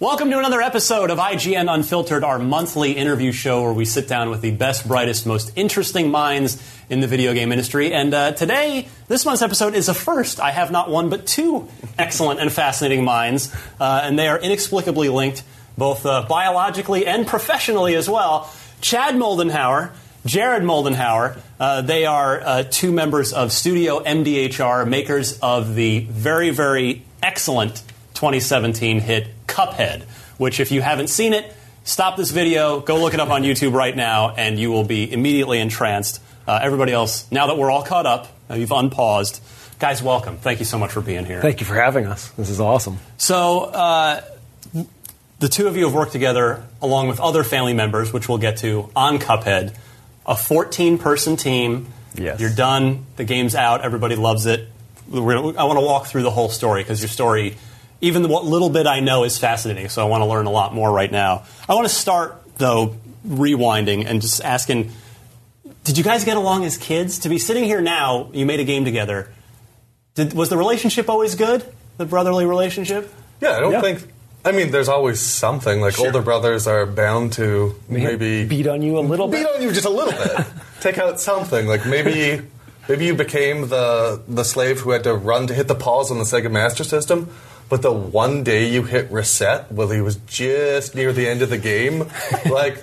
Welcome to another episode of IGN Unfiltered, our monthly interview show where we sit down with the best, brightest, most interesting minds in the video game industry. And uh, today, this month's episode is a first. I have not one, but two excellent and fascinating minds, uh, and they are inexplicably linked, both uh, biologically and professionally as well. Chad Moldenhauer. Jared Moldenhauer. Uh, they are uh, two members of Studio MDHR, makers of the very, very excellent 2017 hit Cuphead, which, if you haven't seen it, stop this video, go look it up on YouTube right now, and you will be immediately entranced. Uh, everybody else, now that we're all caught up, uh, you've unpaused. Guys, welcome. Thank you so much for being here. Thank you for having us. This is awesome. So, uh, the two of you have worked together along with other family members, which we'll get to, on Cuphead. A 14 person team. Yes. You're done. The game's out. Everybody loves it. We're gonna, I want to walk through the whole story because your story, even the what little bit I know, is fascinating. So I want to learn a lot more right now. I want to start, though, rewinding and just asking Did you guys get along as kids? To be sitting here now, you made a game together. Did, was the relationship always good? The brotherly relationship? Yeah, I don't Yeah. think. I mean, there's always something. Like older brothers are bound to maybe beat on you a little bit. beat bit. on you just a little bit. Take out something. Like maybe maybe you became the the slave who had to run to hit the pause on the Sega Master System. But the one day you hit reset, while he was just near the end of the game, like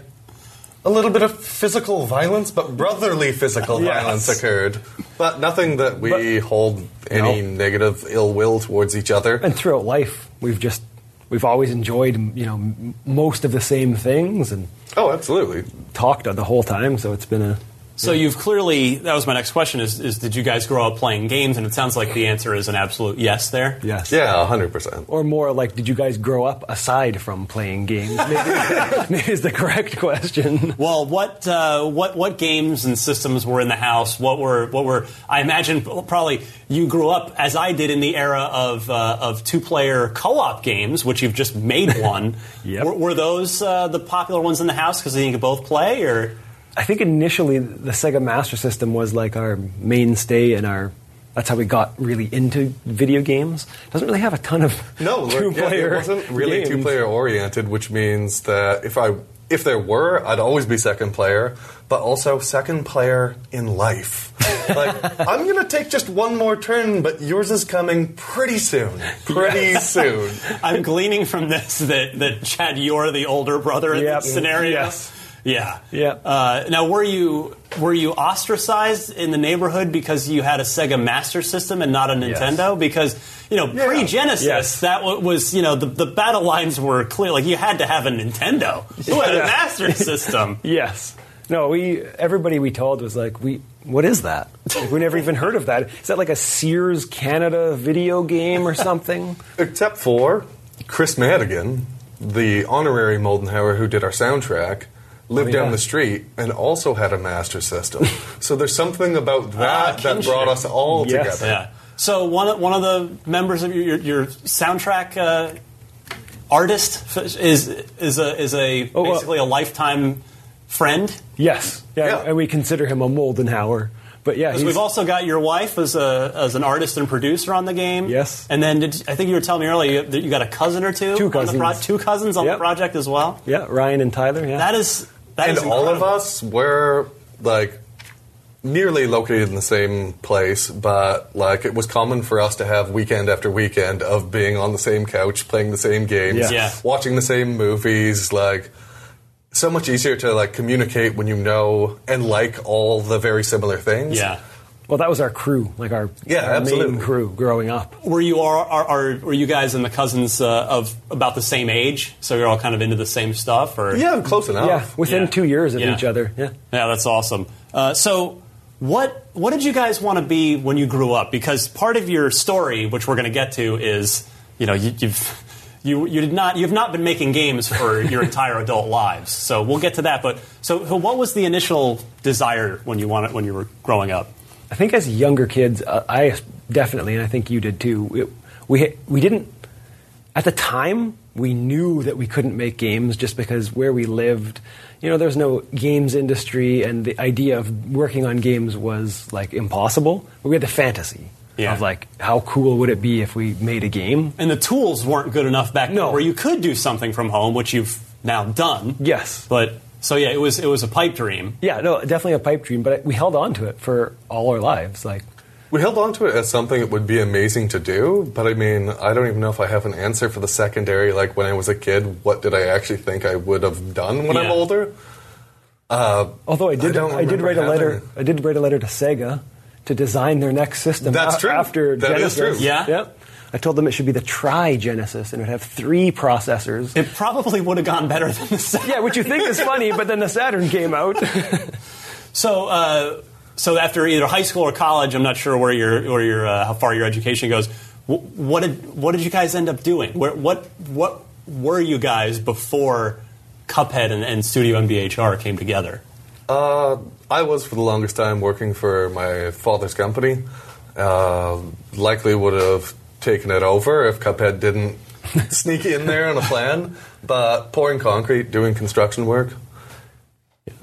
a little bit of physical violence, but brotherly physical Yes. violence occurred. But nothing that we hold any No. negative ill will towards each other. And throughout life, we've just we've always enjoyed you know m- most of the same things and Oh, absolutely. talked the whole time. So it's been a So you've clearly that was my next question is, is did you guys grow up playing games and it sounds like the answer is an absolute yes there. yes. Yeah, hundred percent. Or more like, did you guys grow up aside from playing games? Maybe, maybe is the correct question. Well, what uh, what what games and systems were in the house? What were what were I imagine probably you grew up as I did in the era of uh, of two player co op games, which you've just made one. Yep. were, were those uh, the popular ones in the house because you could both play or? I think initially the Sega Master System was like our mainstay and our. That's how we got really into video games. Doesn't really have a ton of No, like, two yeah, player. it wasn't really games. two player oriented, which means that if I if there were, I'd always be second player, but also second player in life. like I'm gonna take just one more turn, but yours is coming pretty soon. Pretty soon. I'm gleaning from this that, that Chad, you're the older brother in Yep. this scenario. Yes. Yeah. Yep. Uh, now, were you were you ostracized in the neighborhood because you had a Sega Master System and not a Nintendo? Because you know, Yeah. pre Genesis, Yes. that was you know the, the battle lines were clear. Like you had to have a Nintendo. Who had a Master System? Yes. No, we everybody we told was like, we what is that? Like, we never even heard of that. Is that like a Sears Canada video game or something? Except for Kris Maddigan, the honorary Moldenhauer who did our soundtrack. Lived Oh, down the street and also had a master system. so there's something about that Ah, that brought us all Yes. together. Yeah. So one of, one of the members of your your, your soundtrack uh, artist is is a is a Oh, uh, basically a lifetime friend. Yes. Yeah, Yeah. and we consider him a Moldenhauer. But yeah, we've also got your wife as a as an artist and producer on the game. Yes. And then did, I think you were telling me earlier that you got a cousin or two. Two On the pro- cousins. two cousins on Yep. the project as well. yeah, Ryan and Tyler. Yeah, That is that and is all of us were like nearly located in the same place, but like it was common for us to have weekend after weekend of being on the same couch, playing the same games, Yeah. Yeah. watching the same movies. Like so much easier to like communicate when you know and like all the very similar things. Yeah. Well, that was our crew, like our, Yeah, our main crew growing up. Were you are, are, are were you guys and the cousins uh, of about the same age? So you're all kind of into the same stuff, or Yeah, close enough. Yeah, within Yeah. two years of Yeah. each other. Yeah. Yeah, that's awesome. Uh, so, what what did you guys want to be when you grew up? Because part of your story, which we're going to get to, is you know you, you've you you did not you've not been making games for your entire adult lives. So we'll get to that. But so, so what was the initial desire when you wanted when you were growing up? I think as younger kids, uh, I definitely, and I think you did too. It, we we didn't at the time we knew that we couldn't make games just because where we lived, you know, there's no games industry, and the idea of working on games was like impossible. But we had the fantasy Yeah. of like how cool would it be if we made a game. And the tools weren't good enough back then No. where you could do something from home, which you've now done. Yes. But so yeah, it was it was a pipe dream. Yeah, no, definitely a pipe dream, but we held on to it for all our lives. Like, We held on to it as something that would be amazing to do, but I mean, I don't even know if I have an answer for the secondary. Like when I was a kid, what did I actually think I would have done when I'm older? Uh, although I did, don't I, did remember write a letter. I did write a letter to Sega to design their next system. That's a- true. After That is Genesis. true. Yeah? Yep. I told them it should be the Tri Genesis, and it would have three processors. It probably would have gone better than the Saturn. yeah, which you think is funny, but then the Saturn came out. So, uh, so after either high school or college, I'm not sure where your where your uh, how far your education goes. What did what did you guys end up doing? Where, what what were you guys before Cuphead and, and Studio MDHR came together? Uh, I was for the longest time working for my father's company. Uh, likely would have taken it over if Cuphead didn't sneak in there on a plan. But pouring concrete, doing construction work.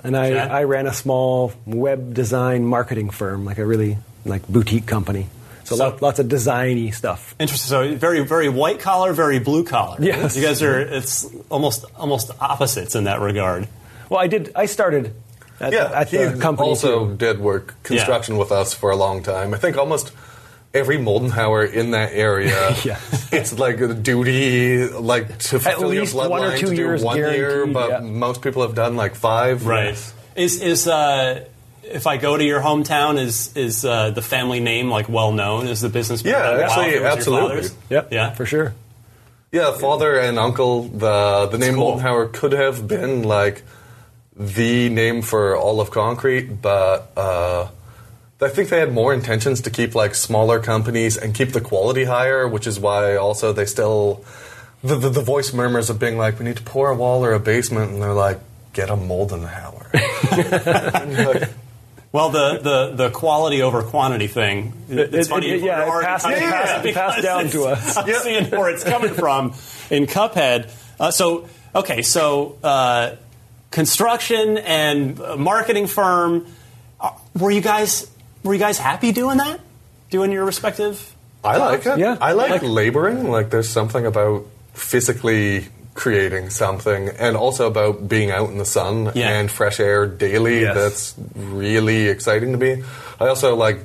And I, Chad? I ran a small web design marketing firm, like a really like boutique company. So, So- lot, lots of designy stuff. Interesting. So very very white collar, very blue collar. Yes. You guys are it's almost almost opposites in that regard. Well, I did. I started at, Yeah, at the he company also too. did work construction with us for a long time. I think almost every Moldenhauer in that area, Yeah. it's like a duty, like to fulfill least your bloodline one or two to do years one year, but yeah. most people have done like five. Right. Is is uh, if I go to your hometown, is is uh, the family name like well known? Is the business Yeah, around a while actually, if it was your absolutely. father's? Yep, Yeah. for sure. Yeah, father and uncle. The the name cool. Moldenhauer could have been like the name for all of concrete, but uh, I think they had more intentions to keep like smaller companies and keep the quality higher, which is why also they still the the, the voice murmurs of being like, we need to pour a wall or a basement, and they're like, get a Moldenhauer. And like, Well, the, the, the quality over quantity thing. It's it- funny. it- yeah, it passed- touched it on passed- that it passed down to us. I'm seeing where it's coming from in Cuphead. Uh, so, okay, so uh, construction and uh, marketing firm. Uh, were you guys were you guys happy doing that? Doing your respective? I like it. Yeah. I like, Like- laboring. Like there's something about physically creating something and also about being out in the sun Yeah. and fresh air daily Yes. that's really exciting to me. I also like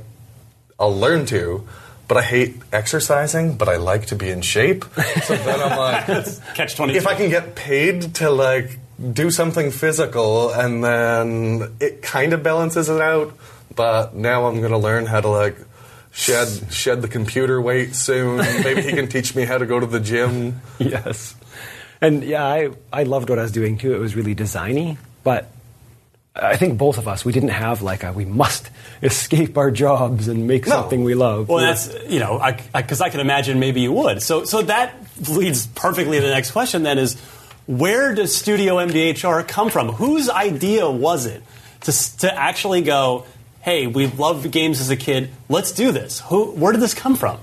I'll learn to, but I hate exercising, but I like to be in shape. So then I'm like Catch twenty. if I can get paid to like do something physical and then it kind of balances it out, but now I'm gonna learn how to like shed shed the computer weight soon. Maybe he can teach me how to go to the gym. Yes. And yeah, I, I loved what I was doing too. It was really designy, but I think both of us, we didn't have like a we must escape our jobs and make No. something we love. Well, that's you know, because I, can imagine maybe you would. So, so that leads perfectly to the next question. Then is where does Studio MDHR come from? Whose idea was it to to actually go? Hey, we loved games as a kid. Let's do this. Who? Where did this come from?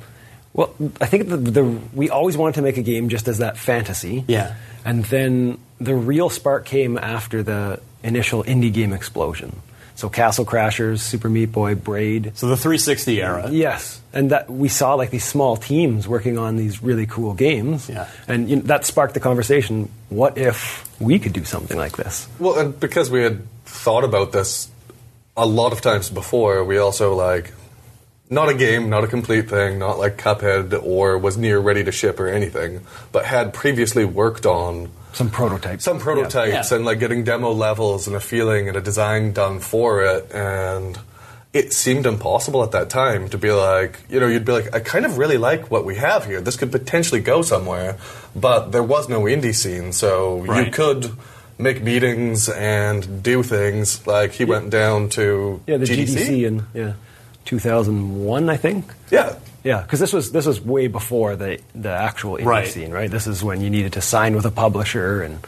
Well, I think the, the we always wanted to make a game just as that fantasy. Yeah. And then the real spark came after the initial indie game explosion. So Castle Crashers, Super Meat Boy, Braid. So the 360 era. Yes, and that we saw like these small teams working on these really cool games. Yeah. And you know, that sparked the conversation. What if we could do something like this? Well, and because we had thought about this a lot of times before, we also like not a game, not a complete thing, not like Cuphead or was near ready to ship or anything, but had previously worked on Some prototypes. some prototypes Yeah. and like getting demo levels and a feeling and a design done for it and it seemed impossible at that time to be like you know you'd be like i kind of really like what we have here this could potentially go somewhere but there was no indie scene so you could make meetings and do things like he went down to Yeah, the GDC. GDC, in yeah, 2001, I think. yeah Yeah, because this was this was way before the the actual indie Right. scene, right? This is when you needed to sign with a publisher and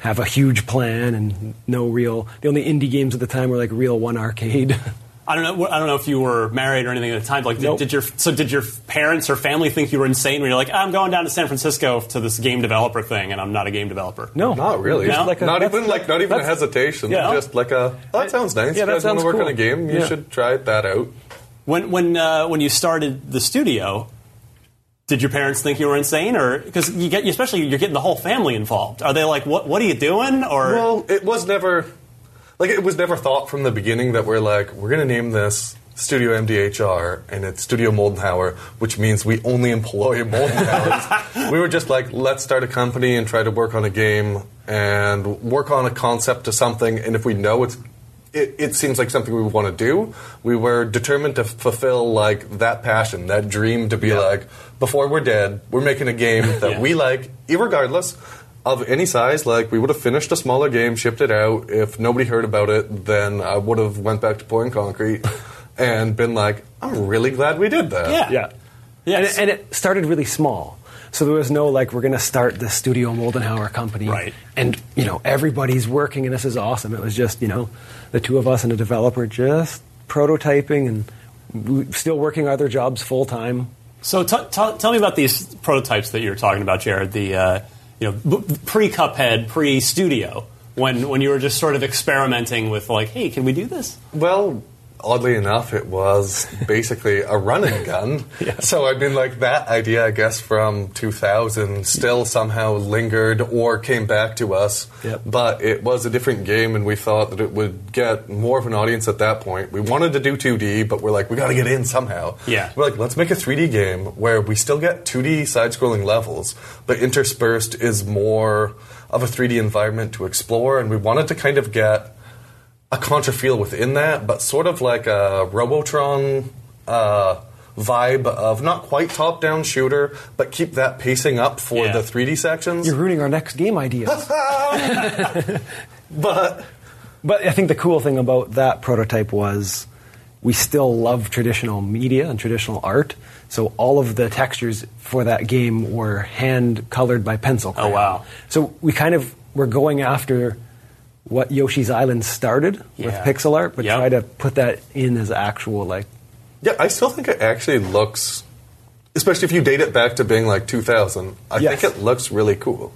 have a huge plan and no real. The only indie games at the time were like Real One Arcade. I don't know. I don't know if you were married or anything at the time. Like, did, Nope. did your so did your parents or family think you were insane when you're like, I'm going down to San Francisco to this game developer thing, and I'm not a game developer. no, Not really. No? Like a- not even like not even a hesitation. Yeah. Just like a oh, that sounds nice. Yeah, you that guys want to work on a game? You Yeah. should try that out. When when uh, when you started the studio, did your parents think you were insane, or because you get especially you're getting the whole family involved? Are they like, what what are you doing? Or Well, it was never like it was never thought from the beginning that we're like we're going to name this Studio MDHR and it's Studio Moldenhauer, which means we only employ Moldenhauers. we were just like, let's start a company and try to work on a game and work on a concept to something, and if we know it's it, it seems like something we want to do. We were determined to fulfill like that passion, that dream to be like, before we're dead, we're making a game that Yeah. we like, irregardless of any size. Like we would have finished a smaller game, shipped it out. If nobody heard about it, then I would have went back to pouring concrete and been like, I'm really glad we did that. yeah, yeah, Yes. and, and it started really small. So there was no like we're going to start the Studio Moldenhauer company, Right. And you know everybody's working and this is awesome. It was just you know the two of us and a developer just prototyping and still working other jobs full time. So t- t- tell me about these prototypes that you're talking about, Jared. The uh, you know pre Cuphead, pre Studio, when when you were just sort of experimenting with like, hey, can we do this? Well, oddly enough, it was basically a run 'n gun. So I mean, like that idea, I guess, from 2000 still somehow lingered or came back to us. Yep. But it was a different game, and we thought that it would get more of an audience at that point. We wanted to do 2D, but we're like, we got to get in somehow. Yeah. We're like, let's make a 3D game where we still get 2D side-scrolling levels, but interspersed is more of a 3D environment to explore, and we wanted to kind of get a contra feel within that, but sort of like a Robotron uh, vibe of not quite top down shooter, but keep that pacing up for Yeah. the 3D sections. You're ruining our next game ideas. but But I think the cool thing about that prototype was we still love traditional media and traditional art. So all of the textures for that game were hand colored by pencil. crayon. Oh, wow. So we kind of were going after what Yoshi's Island started with pixel art, but Yep. try to put that in as actual like yeah, I still think it actually looks, especially if you date it back to being like 2000, I Yes. think it looks really cool.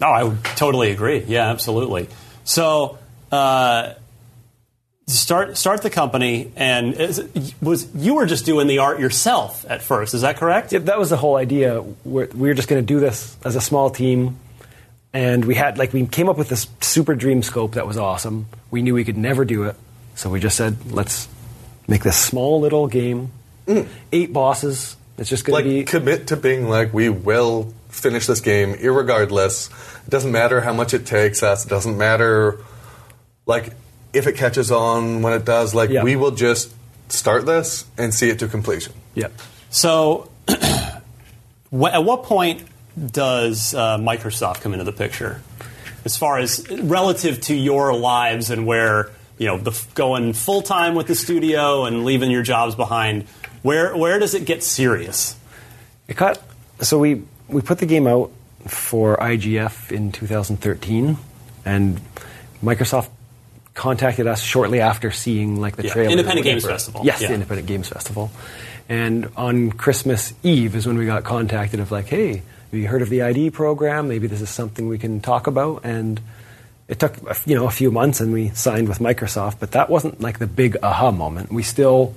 No, I would totally agree. Yeah, absolutely. So, uh, start start the company, and is, was you were just doing the art yourself at first? Is that correct? Yeah, that was the whole idea. We're, we were just going to do this as a small team, and we had like we came up with this super dream scope that was awesome. We knew we could never do it, so we just said, let's make this small little game, mm. eight bosses. It's just going Like, to be commit to being like, we will finish this game irregardless. It doesn't matter how much it takes us. It doesn't matter, like, if it catches on when it does. Like, Yeah. we will just start this and see it to completion. yeah. So, at what point does uh, Microsoft come into the picture, as far as relative to your lives and where you know the going full time with the studio and leaving your jobs behind? Where where does it get serious? It got so we we put the game out for IGF in 2013, and Microsoft contacted us shortly after seeing like the Yeah, trailer. Independent Games. Festival. Yes, Yeah. the Independent Games Festival. And on Christmas Eve is when we got contacted of like, hey, you heard of the ID program? Maybe this is something we can talk about. And it took you know a few months, and we signed with Microsoft. But that wasn't like the big aha moment. We still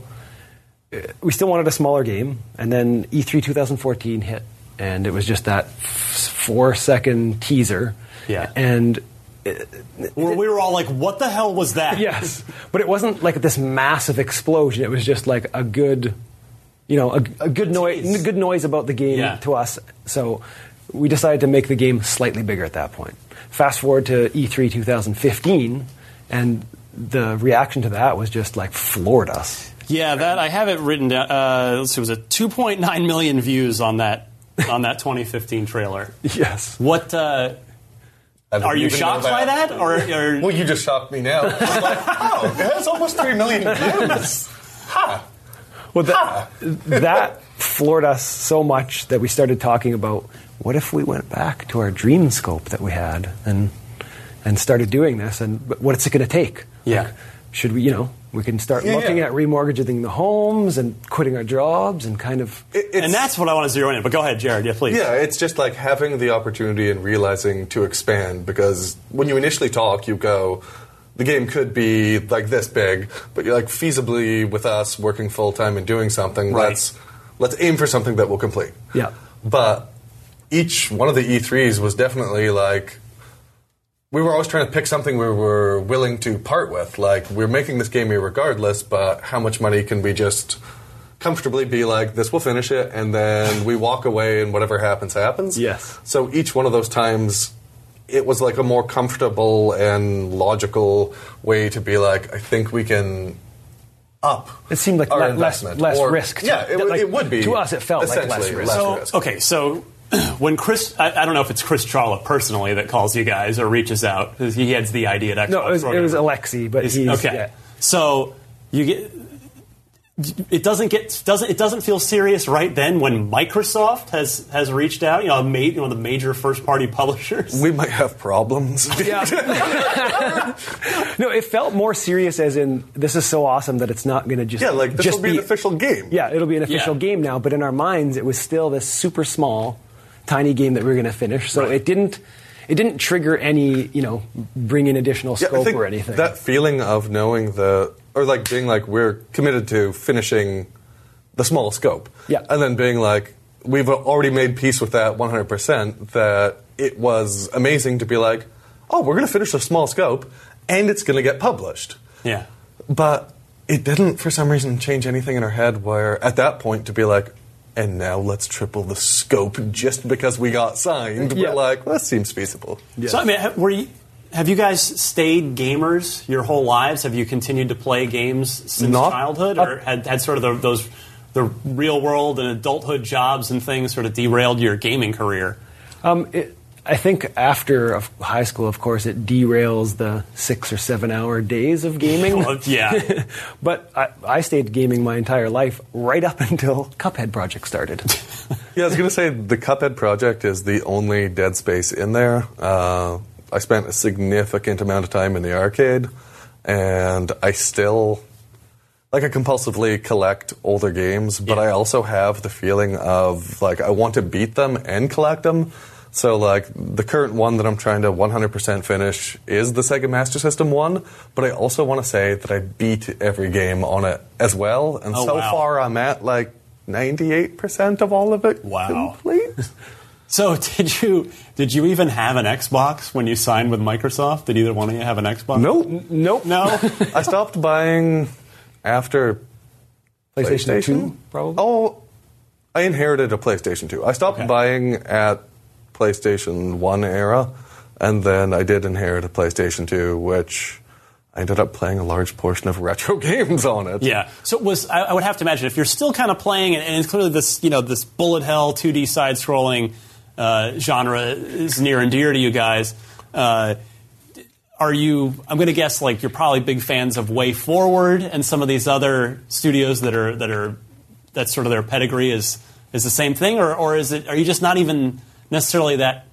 uh, we still wanted a smaller game, and then E E3 2014 hit, and it was just that four second teaser. Yeah. And we were all like, "What the hell was that?" yes, but it wasn't like this massive explosion. It was just like a good, you know, a, a good noise, good noise about the game Yeah. to us. So we decided to make the game slightly bigger at that point. Fast forward to E E3 2015, and the reaction to that was just like floored us. Yeah, that I have it written down. Uh, let's see, it was a 2.9 million views on that on that 2015 trailer. Yes. What uh, I didn't are you shocked by that, or, or Well, you just shocked me now. I'm like, oh, it has almost 3 million views. Well, that, that floored us so much that we started talking about what if we went back to our dream scope that we had and and started doing this and what's it going to take? Yeah. Like, should we, you know, we can start Yeah, looking yeah. at remortgaging the homes and quitting our jobs and kind of It- and that's what I want to zero in. on. But go ahead, Jared. Yeah, please. Yeah, it's just like having the opportunity and realizing to expand because when you initially talk, you go, the game could be like this big, but you're like feasibly with us working full time and doing something. Right. Let's let's aim for something that we'll complete. Yeah. But each one of the E3s was definitely like we were always trying to pick something we were willing to part with. Like we're making this game regardless, but how much money can we just comfortably be like, this will finish it, and then we walk away, and whatever happens, happens. Yes. So each one of those times, it was like a more comfortable and logical way to be like, I think we can up. It seemed like our le- less- investment. less Or- risk to- Yeah, it, would- like, it would be. to us, it felt like less essentially risk. So risk. okay, so when Chris, I, I don't know if it's Chris Charla personally that calls you guys or reaches out because he heads the ID@Xbox. No, it was, or it was. Alexi, but Is- he's okay. yeah. So you get. It doesn't get doesn't it doesn't feel serious right then when Microsoft has has reached out. You know, ma- you know the major first party publishers. we might have problems. Yeah. No, it felt more serious as in this is so awesome that it's not going to just Yeah, like this just will be an official game. Yeah, it'll be an official Yeah. game now. But in our minds, it was still this super small, tiny game that we were going to finish. So Right. it didn't it didn't trigger any you know bring in additional Yeah, I scope think or anything. That feeling of knowing the, or like being like, we're committed to finishing the small scope. Yeah. And then being like, we've already made peace with that 100%, that it was amazing to be like, oh, we're going to finish the small scope and it's going to get published. yeah. But it didn't, for some reason, change anything in our head where at that point to be like, and now let's triple the scope just because we got signed. Yeah. We're like, well, that seems feasible. So I mean, were you, have you guys stayed gamers your whole lives? Have you continued to play games since Not- childhood, or had, had sort of the, those the real world and adulthood jobs and things sort of derailed your gaming career? Um, it, I think after high school, of course, it derails the six or seven hour days of gaming. Well, yeah. but I, I stayed gaming my entire life right up until Cuphead Project started. Yeah, I was going to say the Cuphead project is the only Dead Space in there. Uh, I spent a significant amount of time in the arcade, and I still, like, I compulsively collect older games, but Yeah. I also have the feeling of, like, I want to beat them and collect them. So, like, the current one that I'm trying to 100% finish is the Sega Master System one, but I also want to say that I beat every game on it as well, and Oh, so wow. far I'm at, like, 98% of all of it Wow. complete. So did you did you even have an Xbox when you signed with Microsoft? Did either one of you have an Xbox? Nope. nope. No. I stopped buying after PlayStation, PlayStation 2, probably. Oh, I inherited a PlayStation 2. I stopped Okay. buying at PlayStation 1 era, and then I did inherit a PlayStation 2, which I ended up playing a large portion of retro games on it. Yeah. So it was I, I would have to imagine if you're still kind of playing and, and it's clearly this you know this bullet hell 2D side scrolling uh, genre is near and dear to you guys. Uh, are you? I'm going to guess like you're probably big fans of WayForward and some of these other studios that are that are that sort of their pedigree is is the same thing, or or is it? Are you just not even necessarily that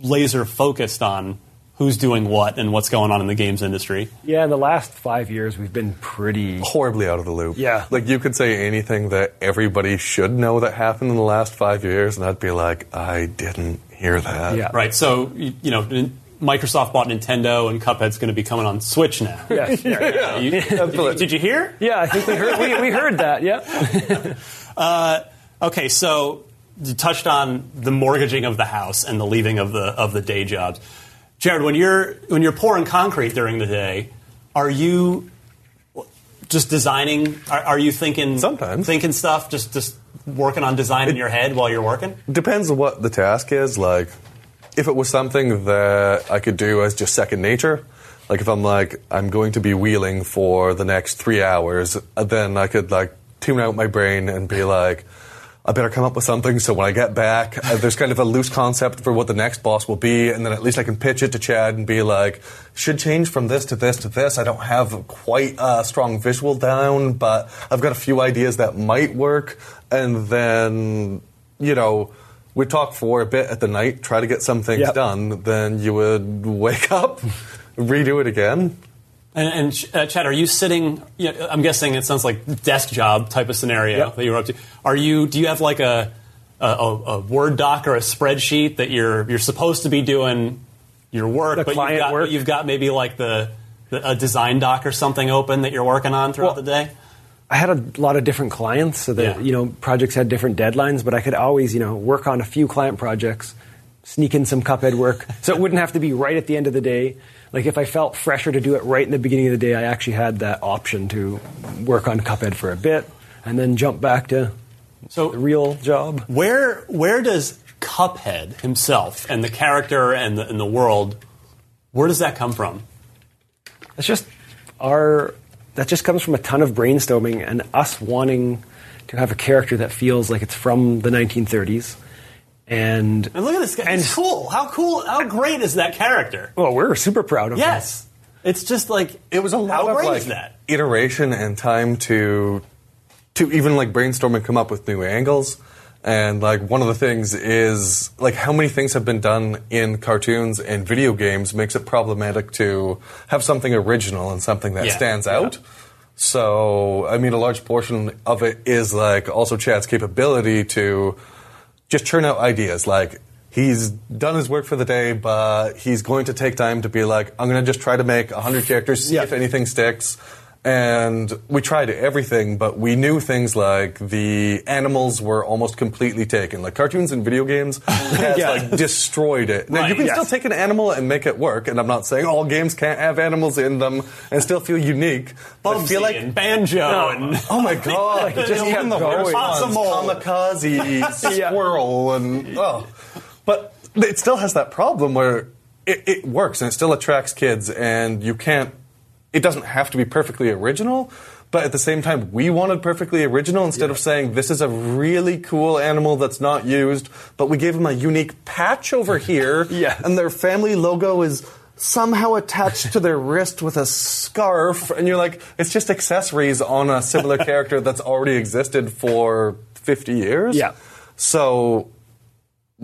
laser focused on who's doing what and what's going on in the games industry? Yeah, in the last five years, we've been pretty. Horribly out of the loop. Yeah. Like, you could say anything that everybody should know that happened in the last five years, and I'd be like, I didn't hear that. Yeah. Right. So you, you know, Microsoft bought Nintendo, and Cuphead's going to be coming on Switch now. Yes. Yeah. You- Absolutely. did you hear? Yeah, I think we heard, we, we heard that, yeah. Uh, okay, so you touched on the mortgaging of the house and the leaving of the of the day jobs. Jared, when you're when you're pouring concrete during the day, are you just designing? Are, are you thinking Sometimes. thinking stuff? Just just working on design in your head while you're working? Depends on what the task is. Like, if it was something that I could do as just second nature, like if I'm like, I'm going to be wheeling for the next three hours, then I could like tune out my brain and be like, I better come up with something so when I get back, uh, there's kind of a loose concept for what the next boss will be, and then at least I can pitch it to Chad and be like, should change from this to this to this. I don't have quite a strong visual down, but I've got a few ideas that might work, and then, you know, we talk for a bit at the night, try to get some things Yep. done, then you would wake up, redo it again. And, and uh, Chad, are you sitting? You know, I'm guessing it sounds like desk job type of scenario Yep. that you're up to. Are you? Do you have like a, a a Word doc or a spreadsheet that you're you're supposed to be doing your work, The but client you've got, work? you've got maybe like the, the a design doc or something open that you're working on throughout Well, the day? I had a lot of different clients, so that Yeah. you know projects had different deadlines. But I could always you know work on a few client projects, sneak in some Cuphead work, so it wouldn't have to be right at the end of the day. Like if I felt fresher to do it right in the beginning of the day, I actually had that option to work on Cuphead for a bit and then jump back to So the real job. Where where does Cuphead himself and the character and the, and the world, where does that come from? It's just our that just comes from a ton of brainstorming and us wanting to have a character that feels like it's from the 1930s. And And look at this guy. And- He's cool. How cool? How great is that character? well, we're super proud of him. Yes. It's just like it was a lot how of great like is that? iteration and time to to even like brainstorm and come up with new angles. And like one of the things is like how many things have been done in cartoons and video games makes it problematic to have something original and something that Yeah. stands out. So I mean, a large portion of it is like also Chad's capability to just churn out ideas. Like he's done his work for the day, but he's going to take time to be like, I'm going to just try to make 100 characters, see Yeah. if anything sticks. And we tried everything, but we knew things like the animals were almost completely taken. Like cartoons and video games has Yeah. like destroyed it. Now you can yes. still take an animal and make it work, and I'm not saying all games can't have animals in them and still feel unique. But Bubsy feel like and Banjo and Oh my god! Just even kept the worst ones, kamikaze, Yeah. squirrel, and oh, but it still has that problem where it, it works and it still attracts kids, and you can't. It doesn't have to be perfectly original, but at the same time, we wanted perfectly original instead of saying this is a really cool animal that's not used, but we gave them a unique patch over here, Yeah. and their family logo is somehow attached to their wrist with a scarf, and you're like, it's just accessories on a similar character that's already existed for 50 years. Yeah. So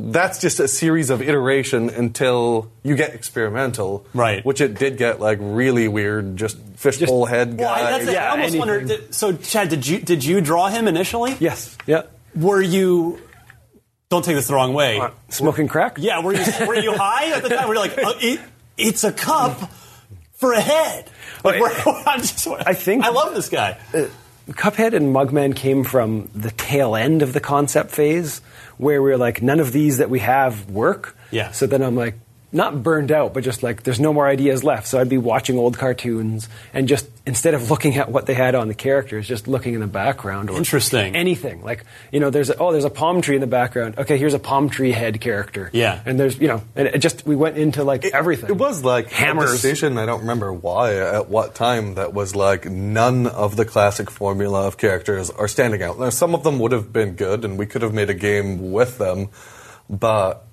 that's just a series of iteration until you get experimental. Right. Which it did get like really weird, just fishbowl head Well, I, guy. that's it. I almost anything. wondered. that- So, Chad, did you did you draw him initially? Yes. Yeah. Were you? Don't take this the wrong way. Smoking crack? Yeah. Were you were you high at the time? Were you like, uh, it, it's a cup for a head? Like, Well, we're- I'm just, I think- I love this guy. Cuphead and Mugman came from the tail end of the concept phase, where we're like, none of these that we have work. Yeah. So then I'm like, not burned out, but just like, there's no more ideas left. So I'd be watching old cartoons and just instead of looking at what they had on the characters, just looking in the background or Interesting. anything. Like, you know, there's a, oh, there's a palm tree in the background. Okay, here's a palm tree head character. Yeah. And there's you know, and it just we went into like everything. It was like hammers. a decision. I don't remember why at what time that was like none of the classic formula of characters are standing out. Now, some of them would have been good, and we could have made a game with them, but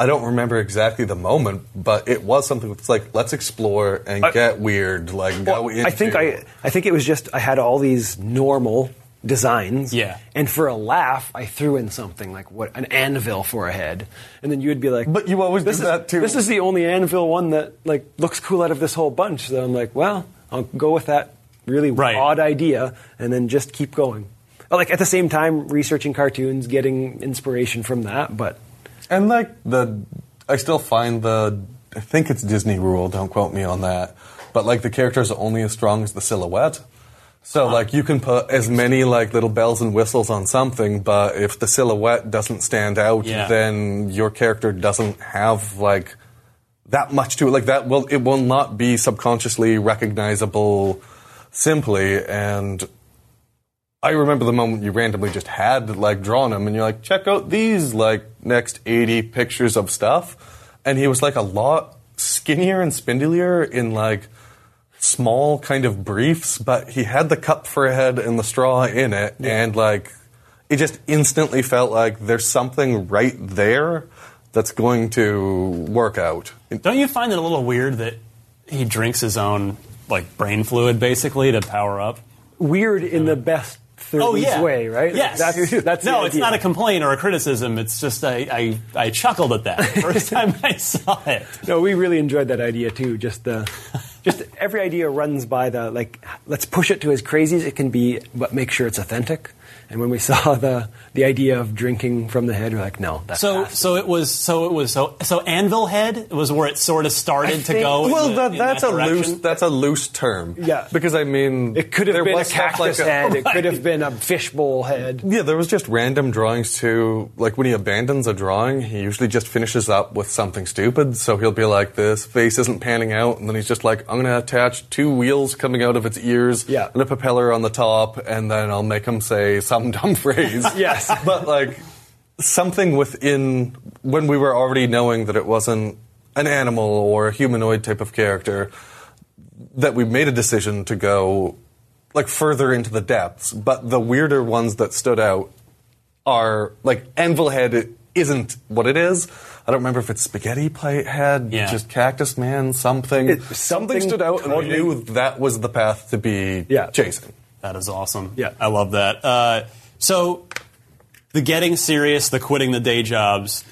I don't remember exactly the moment. But it was something that's like let's explore and I- get weird. Like go into. I think I, I think it was just I had all these normal designs. Yeah. And for a laugh, I threw in something like what an anvil for a head, and then you would be like, But you always do this is, that too." This is the only anvil one that like looks cool out of this whole bunch." So I'm like, "Well, I'll go with that really Right. odd idea, and then just keep going." But, Like at the same time, researching cartoons, getting inspiration from that, but And like the, I still find the, I think it's Disney rule. Don't quote me on that. But like the characters are only as strong as the silhouette. So ah. like you can put as many like little bells and whistles on something, but if the silhouette doesn't stand out, Yeah. then your character doesn't have like that much to it. Like that will it will not be subconsciously recognizable simply and I remember the moment you randomly just had like drawn him, and you're like, check out these like next 80 pictures of stuff, and he was like a lot skinnier and spindlier in like small kind of briefs, but he had the cup for a head and the straw in it, and like it just instantly felt like there's something right there that's going to work out. Don't you find it a little weird that he drinks his own like brain fluid basically to power up? Weird in the best 30s Oh yeah, way, right? Yes. That's, that's no, it's not a complaint or a criticism. It's just I I, I chuckled at that the first time I saw it. No, we really enjoyed that idea too. Just the, just every idea runs by the like. Let's push it to as crazy as it can be, but make sure it's authentic. And when we saw the the idea of drinking from the head, we're like, no, that's So fast. so it was so it was so so Anvil Head was where it sort of started I to think- go. in Well, the- that, in that's that a direction. loose that's a loose term. Yeah. because I mean, it could have there been a was stuff cactus like a- head. It could have been a fishbowl head. Yeah, there was just random drawings too. Like when he abandons a drawing, he usually just finishes up with something stupid. So he'll be like, "This face isn't panning out," and then he's just like, "I'm going to attach two wheels coming out of its ears Yeah. and a propeller on the top, and then I'll make him say some dumb phrase." Yes. but like something within when we were already knowing that it wasn't an animal or a humanoid type of character that we made a decision to go like further into the depths but the weirder ones that stood out are like anvil head isn't what it is i don't remember if it's spaghetti plate head Yeah. just cactus man something It- something something stood out and we totally- knew that was the path to be Yeah. chasing That is awesome. Yeah. I love that. Uh, so, the getting serious, the quitting the day jobs.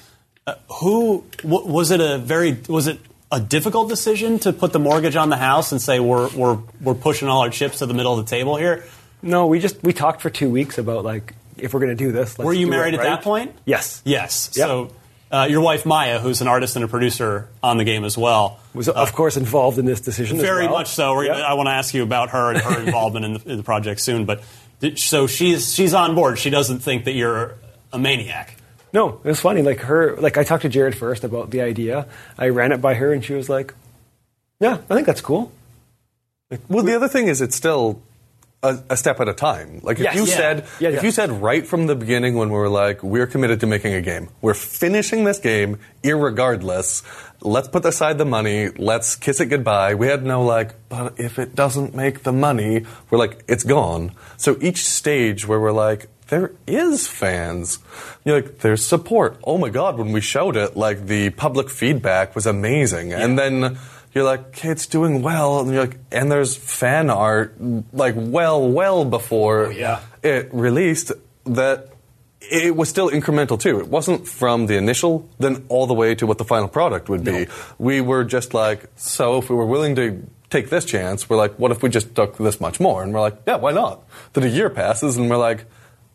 Uh, who w- was it? A very was it a difficult decision to put the mortgage on the house and say we're we're we're pushing all our chips to the middle of the table here? No, we just we talked for two weeks about like if we're going to do this. Let's Were you do it married at that point? Yes. Yes. Yep. So. Uh, your wife Maja, who's an artist and a producer on the game as well, Was of course involved in this decision. as Very well. much so. We're gonna- I want to ask you about her and her involvement in the, in the project soon. But so she's she's on board. She doesn't think that you're a maniac. No, it was funny. Like her, like I talked to Jared first about the idea. I ran it by her, and she was like, "Yeah, I think that's cool." Well, the other thing is, it's still a, a step at a time. Like if Yes. you Yeah. said, Yeah, if yeah. you said right from the beginning when we were like, we're committed to making a game, we're finishing this game, irregardless. Let's put aside the money. Let's kiss it goodbye. We had no like, but if it doesn't make the money, we're like, it's gone. So each stage where we're like, there is fans. You're like, there's support. Oh my god, when we showed it, like the public feedback was amazing. And then you're like, okay, it's doing well, and you're like, and there's fan art like well, well before oh, yeah. it released that it was still incremental too. It wasn't from the initial, then all the way to what the final product would be. We were just like, so if we were willing to take this chance, we're like, what if we just took this much more? And we're like, yeah, why not? Then a year passes, and we're like.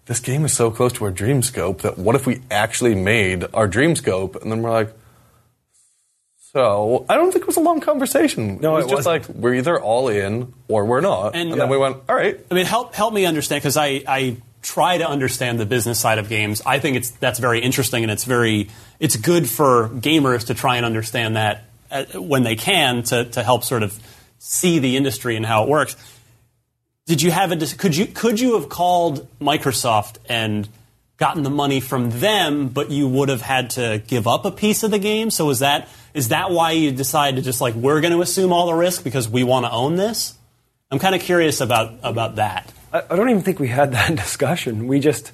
This game is so close to our dream scope that what if we actually made our dream scope? And then we're like, so I don't think it was a long conversation. No, it was it just wasn't. like we're either all in or we're not. And- And, then we went, all right. I mean, help help me understand because I, I try to understand the business side of games. I think it's that's very interesting and it's very it's good for gamers to try and understand that uh, when they can to to help sort of see the industry and how it works. Did you have a could you could you have called Microsoft and gotten the money from them, but you would have had to give up a piece of the game? So is that is that why you decided to just like we're going to assume all the risk because we want to own this? I'm kind of curious about about that. I, I don't even think we had that discussion. We just,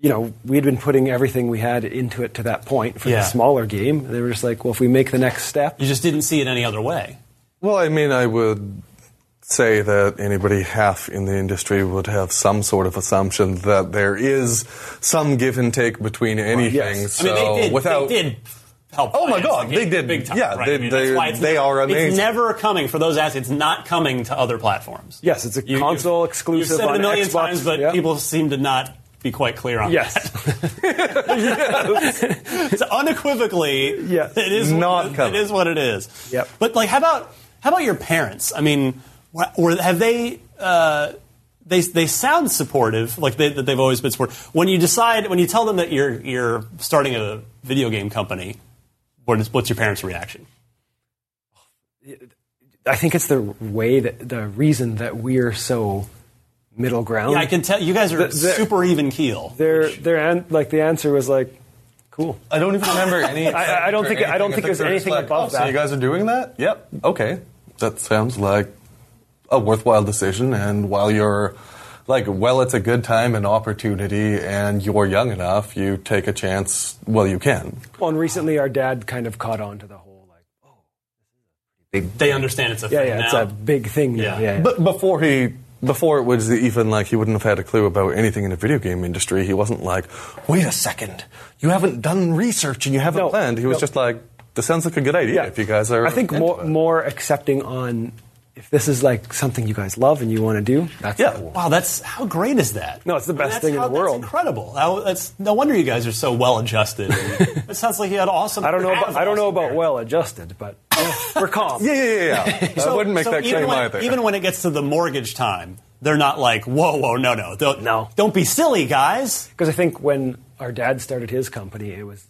you know, we had been putting everything we had into it to that point for Yeah. the smaller game. They were just like, well, if we make the next step, You just didn't see it any other way. Well, I mean, I would say that anybody half in the industry would have some sort of assumption that there is some give and take between anything. yes. So I mean, they did. without they did help. Oh my God, the they did. Big time, Yeah, right? they- I mean, they- they never- are amazing. It's never coming for those assets. It's not coming to other platforms. yes, it's a You- console exclusive You've said on it a million Xbox. times, but people seem to not be quite clear on Yes. that. It's unequivocally, Yeah. it is Not It coming. is what it is. Yep. But like, how about how about your parents? I mean, or have they? Uh, they, they sound supportive, like they, that they've always been supportive. When you decide, when you tell them that you're you're starting a video game company, what is, what's your parents' reaction? I think it's the way that the reason that we're so middle ground. Yeah, I can tell you guys are The- the- super even keel. Their their an, like the answer was like, cool. I don't even remember any. I- I don't think- I don't anything. think there's they're anything like, above oh, So you guys are doing that? Yep. Okay. That sounds like a worthwhile decision. And while you're like, well, it's a good time and opportunity, and you're young enough, you take a chance. Well, you can. Well, and recently our dad kind of caught on to the whole like, oh, big. They understand it's a yeah, thing yeah, now. it's a big thing now. Yeah. Yeah, yeah. But before he, before it was even like he wouldn't have had a clue about anything in the video game industry. He wasn't like, wait a second, you haven't done research and you haven't No, planned. He was no. just like, this sounds like a good idea. Yeah. If you guys are, I think into more it." more accepting on if this is like something you guys love and you want to do. That's Yeah. cool. Wow, that's how great is that? No, it's the I mean, best thing in the world. That's incredible. How- that's no wonder you guys are so well adjusted. it sounds like you had awesome. I don't know about I don't know about well adjusted, but yeah, we're calm. Yeah, yeah, yeah. yeah. I wouldn't make so that claim when, either. Even when it gets to the mortgage time, they're not like, whoa, whoa, no, no, don't, No. don't be silly, guys. Because I think when our dad started his company, it was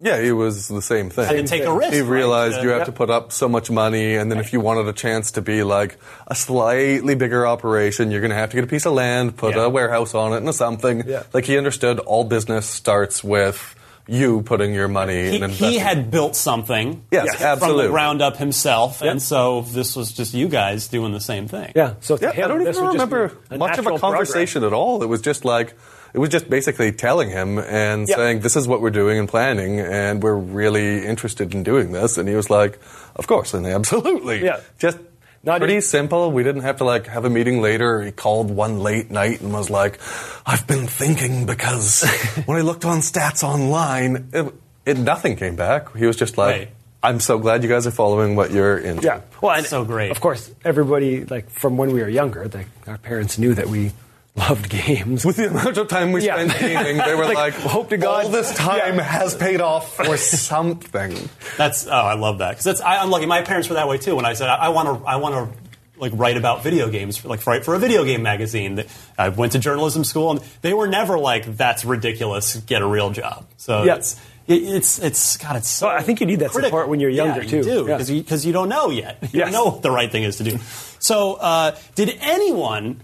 yeah, it was the same thing. Had to take a risk. He realized Uh, you have Yeah. to put up so much money, and then if you wanted a chance to be like a slightly bigger operation, you're going to have to get a piece of land, put Yeah. a warehouse on it, and something. Yeah. Like he understood all business starts with you putting your money he, and investing. he had built something Yes, from absolutely. the ground up himself, and so this was just you guys doing the same thing. yeah. So to Yeah, him, I don't even remember much of a natural progress. conversation at all. It was just like it was just basically telling him and Yeah. saying this is what we're doing and planning, and we're really interested in doing this. And he was like, "Of course," and absolutely, Yeah. just. Not pretty even- simple. We didn't have to like have a meeting later. He called one late night and was like, "I've been thinking because when I looked on stats online, it, it nothing came back." He was just like, Right. "I'm so glad you guys are following what you're into." Yeah. Well, and So great. Of course, everybody like from when we were younger, like our parents knew that we loved games. With the amount of time we Yeah. spent gaming, they were Like, like, hope to God- all this time Yeah. has paid off for something. That's oh, I love that because that's I, I'm lucky. My parents were that way too. When I said I want to, I want to like write about video games, for, like write for a video game magazine. That I went to journalism school, and they were never like, "That's ridiculous. Get a real job." So Yeah. it's it, it's it's God. It's so Well, I think you need that critical. support when you're younger, yeah, too. You do Yeah. because you don't know yet. You Yes. don't know what the right thing is to do. So uh, did anyone?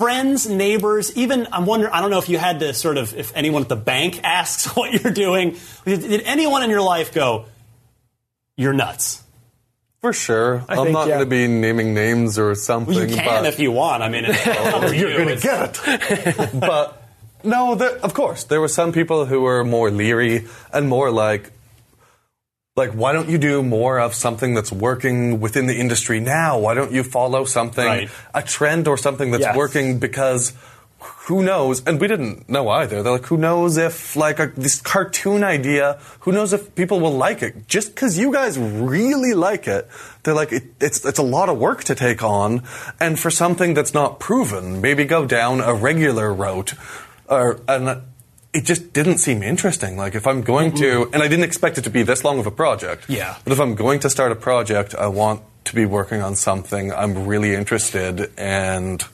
Friends, neighbors, even I'm wondering. I don't know if you had to sort of, if anyone at the bank asks what you're doing. Did, did anyone in your life go, "You're nuts"? For sure. I I'm think, not yeah. going to be naming names or something. You can but if you want. I mean, it's to you're you. going to get it. but no, there, of course, there were some people who were more leery and more like, like, why don't you do more of something that's working within the industry now? Why don't you follow something, Right. a trend or something that's Yes. working? Because who knows? And we didn't know either. They're like, who knows if like a, this cartoon idea? Who knows if people will like it? Just because you guys really like it, they're like, it, it's it's a lot of work to take on, and for something that's not proven, maybe go down a regular route, or and. It just didn't seem interesting. Like if I'm going to, and I didn't expect it to be this long of a project. Yeah. But if I'm going to start a project, I want to be working on something I'm really interested and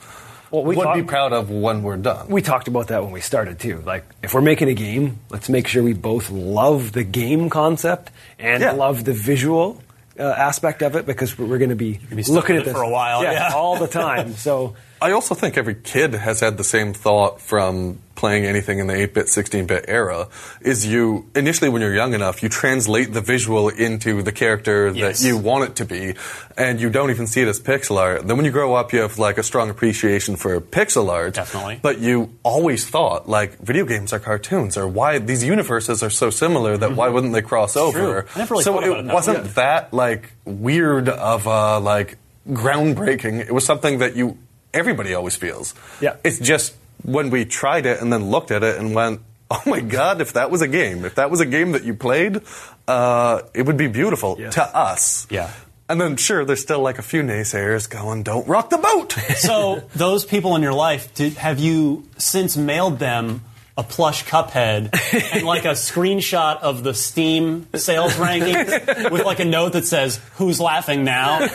Well, we would talk- be proud of when we're done. we talked about that when we started too. Like, if we're making a game, let's make sure we both love the game concept and Yeah. love the visual uh, aspect of it because we're going to be, be looking at this for a while, yeah. all the time. So, I also think every kid has had the same thought from playing anything in the 8-bit, 16-bit era. Is you initially when you're young enough, you translate the visual into the character Yes. that you want it to be, and you don't even see it as pixel art. Then when you grow up, you have like a strong appreciation for pixel art. Definitely. But you always thought like video games are cartoons, or why these universes are so similar that why wouldn't they cross over? Mm-hmm. true. I never really so thought about it it wasn't that like weird of a like groundbreaking. It was something that you everybody always feels. Yeah. It's just when we tried it and then looked at it and went, "Oh my god, if that was a game, if that was a game that you played, uh, it would be beautiful Yes. to us." Yeah. And then sure, there's still like a few naysayers going, "Don't rock the boat." So those people in your life, did, have you since mailed them a plush Cuphead and like a screenshot of the Steam sales rankings with like a note that says "Who's laughing now?"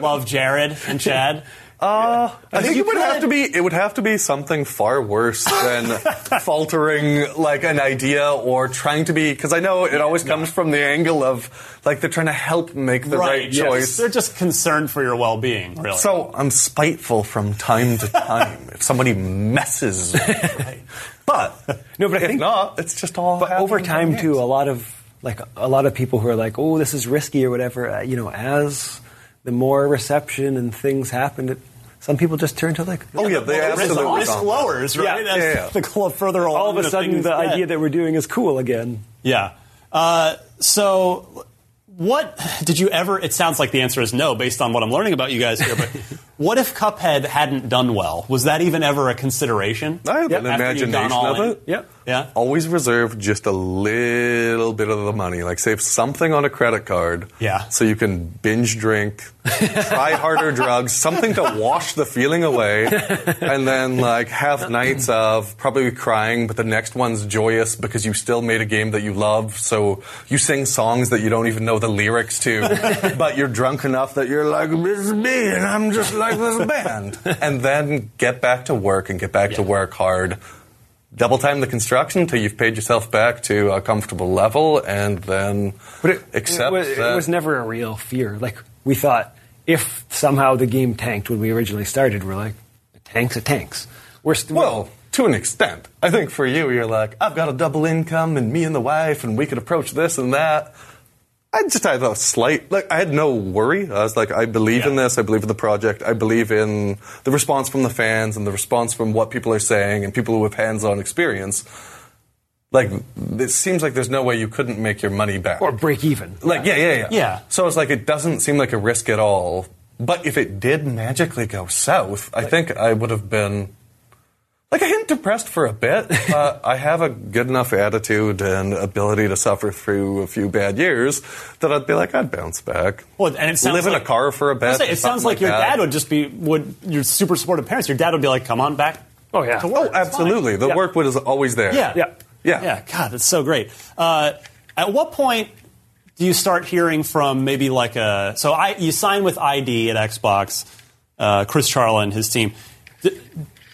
Love Jared and Chad. Uh, I think it would have to be it would have to be something far worse than faltering like an idea or trying to be because I know it always comes from the angle of like they're trying to help make the right, yes. choice. They're just concerned for your well-being, really. So I'm spiteful from time to time if somebody messes. with me. But No, but I think- not, it's just all. but over time too, a lot of like a lot of people who are like, "Oh, this is risky" or whatever. Uh, you know, as the more reception and things happen, it some people just turn to like. Oh yeah, they risk, absolutely risk don't. lowers, right? Yeah, As yeah, yeah. The cl- further along All of a sudden, the get. idea that we're doing is cool again. Yeah. Uh, so, what did you ever? It sounds like the answer is no, based on what I'm learning about you guys here. But what if Cuphead hadn't done well? Was that even ever a consideration? I have an After you'd imagination all of it. Yep. Yeah. Always reserve just a little bit of the money, like save something on a credit card. Yeah. So you can binge drink, try harder drugs, something to wash the feeling away, and then like have nights of probably crying, but the next one's joyous because you still made a game that you love. So you sing songs that you don't even know the lyrics to, but you're drunk enough that you're like, this is me, and I'm just like this band. And then get back to work and get back to work hard double time the construction until you've paid yourself back to a comfortable level, and then But it, accept it, was, that. it was never a real fear. Like we thought, if somehow the game tanked when we originally started, we're like, it tanks, it tanks. We're st- well, to an extent. I think for you, you're like, I've got a double income, and me and the wife, and we could approach this and that. I just had a slight, like, I had no worry. I was like, I believe in this. I believe in the project. I believe in the response from the fans and the response from what people are saying and people who have hands-on experience. Like, it seems like there's no way you couldn't make your money back. or break even. Like, yeah, yeah, yeah. Yeah. So it's like, it doesn't seem like a risk at all. But if it did magically go south, I think I would have been like a hint depressed for a bit. uh, I have a good enough attitude and ability to suffer through a few bad years that I'd be like, I'd bounce back. Well, and it sounds Live in like, a car for a I bit. say, it sounds something like your that. dad would just be would your super supportive parents. Your dad would be like, "Come on back." Oh, yeah. to Oh, work. It's absolutely. The Yeah. work is always there. Yeah. Yeah. Yeah. Yeah. God, that's so great. Uh, at what point do you start hearing from maybe like a so I you sign with ID at Xbox, uh, Chris Charla and his team. D-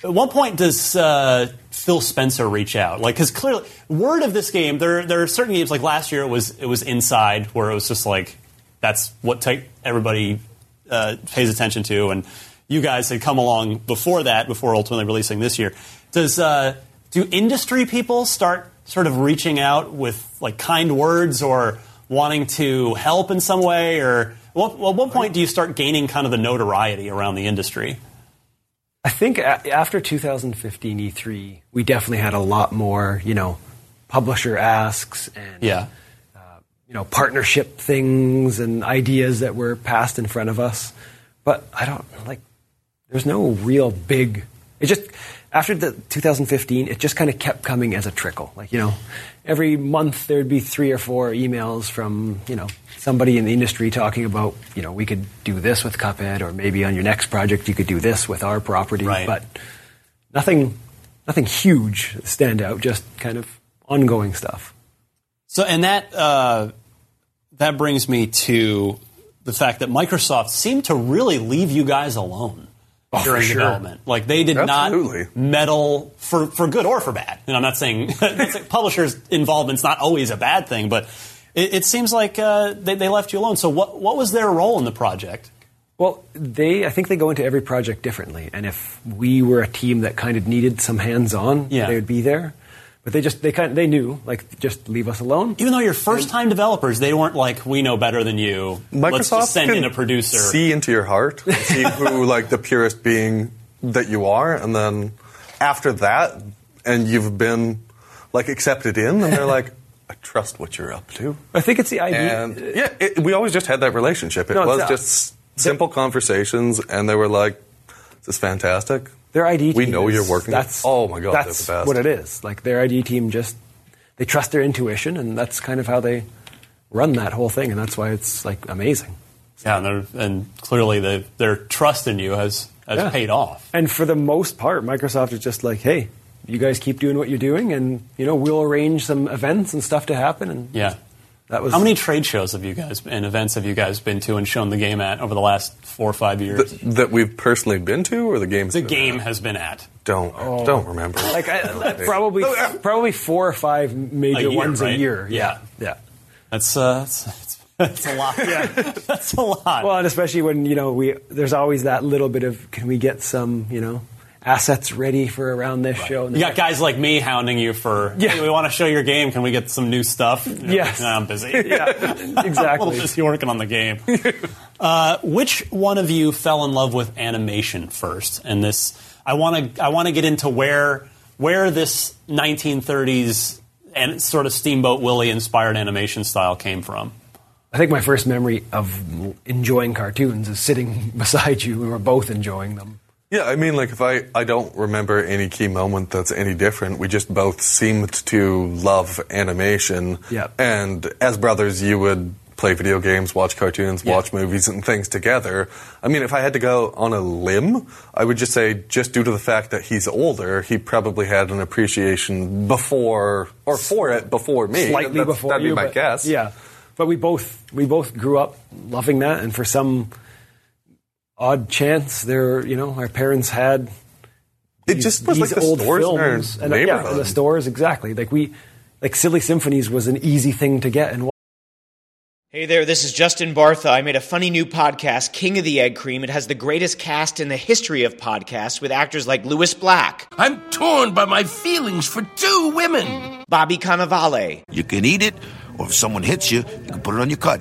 at one point does uh, Phil Spencer reach out? Like, because clearly, word of this game, there there are certain games like last year it was it was Inside where it was just like that's what take everybody uh, pays attention to, and you guys had come along before that, before ultimately releasing this year. Does uh, do industry people start sort of reaching out with like kind words or wanting to help in some way, or what, at what point do you start gaining kind of the notoriety around the industry? I think after 2015 E3, we definitely had a lot more, you know, publisher asks and Yeah. Uh, you know partnership things and ideas that were passed in front of us. But I don't like. There's no real big. It just after the 2015, it just kind of kept coming as a trickle. Like you know, every month there'd be three or four emails from you know somebody in the industry talking about you know we could do this with Cuphead or maybe on your next project you could do this with our property. Right. But nothing, nothing huge stand out. Just kind of ongoing stuff. So, and that uh, that brings me to the fact that Microsoft seemed to really leave you guys alone during sure. development. Like they did Absolutely. not meddle for for good or for bad. And I'm not saying publishers' involvement's not always a bad thing, but it, it seems like uh, they, they left you alone. So, what what was their role in the project? Well, they I think they go into every project differently, and if we were a team that kind of needed some hands-on, Yeah. they would be there. But they just they kind of, they knew like just leave us alone. Even though you're first time developers, they weren't like we know better than you. Microsoft Let's just send can in a producer. see into your heart, see who like the purest being that you are, and then after that, and you've been like accepted in, and they're like, I trust what you're up to. I think it's the idea. And yeah, it, we always just had that relationship. It No, was just simple conversations, and they were like, "This is fantastic." their ID. we know is- you're working. That's oh my god, that's the best. what it is. Like their ID team just they trust their intuition, and that's kind of how they run that whole thing, and that's why it's like amazing. yeah, and, and clearly the, their trust in you has has Yeah. paid off. And for the most part, Microsoft is just like, hey, you guys keep doing what you're doing, and you know we'll arrange some events and stuff to happen. And Yeah. that was How many trade shows have you guys and events have you guys been to and shown the game at over the last four or five years? Th- that we've personally been to, or the games. the game has been at. Don't don't remember. like I, probably probably four or five major A year, ones right? a year. Yeah. yeah. That's uh, that's, that's, that's a lot. Yeah, that's a lot. Well, and especially when you know we there's always that little bit of can we get some you know assets ready for around this show. And You got guys like me hounding you for, Yeah. hey, we want to show your game. Can we get some new stuff? You're like, Yes. "Nah, I'm busy. yeah, exactly. busy working on the game. uh, which one of you fell in love with animation first? And this, I want to, I want to get into where where this 1930s and sort of Steamboat Willie inspired animation style came from. I think my first memory of enjoying cartoons is sitting beside you. We were both enjoying them. Yeah, I mean, like if I I don't remember any key moment that's any different. We just both seemed to love animation. Yeah. And as brothers, you would play video games, watch cartoons, Yeah. watch movies and things together. I mean, if I had to go on a limb, I would just say just due to the fact that he's older, he probably had an appreciation before or for it before me. Slightly before that'd you, be my guess. Yeah, but we both we both grew up loving that, and for some odd chance, there you know our parents had It these- just was like these the old stores in our films, and uh, yeah, in the stores exactly. Like we, like Silly Symphonies was an easy thing to get, and Hey there, this is Justin Bartha. I made a funny new podcast, King of the Egg Cream. It has the greatest cast in the history of podcasts with actors like Lewis Black, I'm torn by my feelings for two women. Bobby Cannavale, You can eat it, or if someone hits you, you can put it on your cut.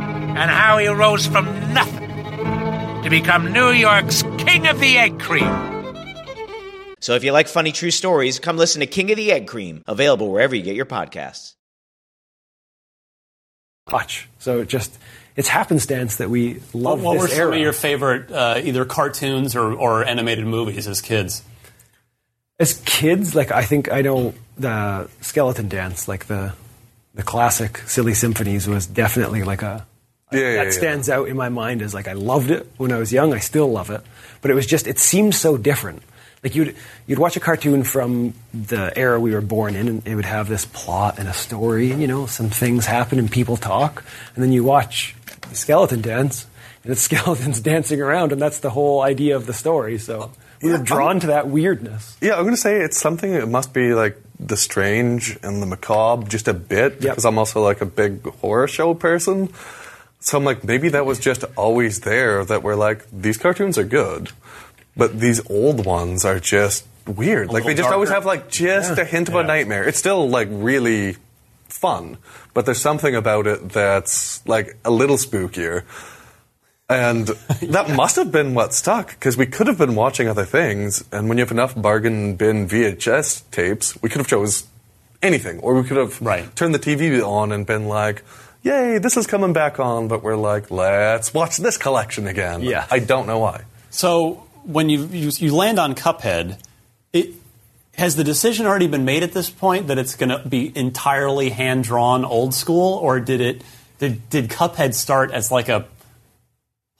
and how he rose from nothing to become New York's King of the Egg Cream. So if you like funny true stories, come listen to King of the Egg Cream, available wherever you get your podcasts. watch. So it just it's happenstance that we What, love what this were some era. of your favorite uh, either cartoons or, or animated movies as kids? As kids, like I think I know the Skeleton Dance, like the the classic Silly Symphonies, was definitely like a Yeah, yeah, that yeah. stands out in my mind as like I loved it when I was young. I still love it, but it was just it seemed so different. Like you'd you'd watch a cartoon from the era we were born in, and it would have this plot and a story. You know, some things happen and people talk, and then you watch Skeleton Dance, and it's skeletons dancing around, and that's the whole idea of the story. So we were drawn to that weirdness. Yeah, I'm going to say it's something that must be like the strange and the macabre just a bit Yep. because I'm also like a big horror show person. So I'm like, maybe that was just always there that we're like, these cartoons are good, but these old ones are just weird. like they just always have like just a hint of a nightmare. It's still like really fun, but there's something about it that's like a little spookier. And that must have been what stuck because we could have been watching other things. And when you have enough bargain bin VHS tapes, we could have chose anything, or we could have Right. turned the TV on and been like, "Yay, this is coming back on!" But we're like, "Let's watch this collection again." Yeah. I don't know why. So when you, you you land on Cuphead, it has the decision already been made at this point that it's going to be entirely hand drawn old school, or did it did did Cuphead start as like a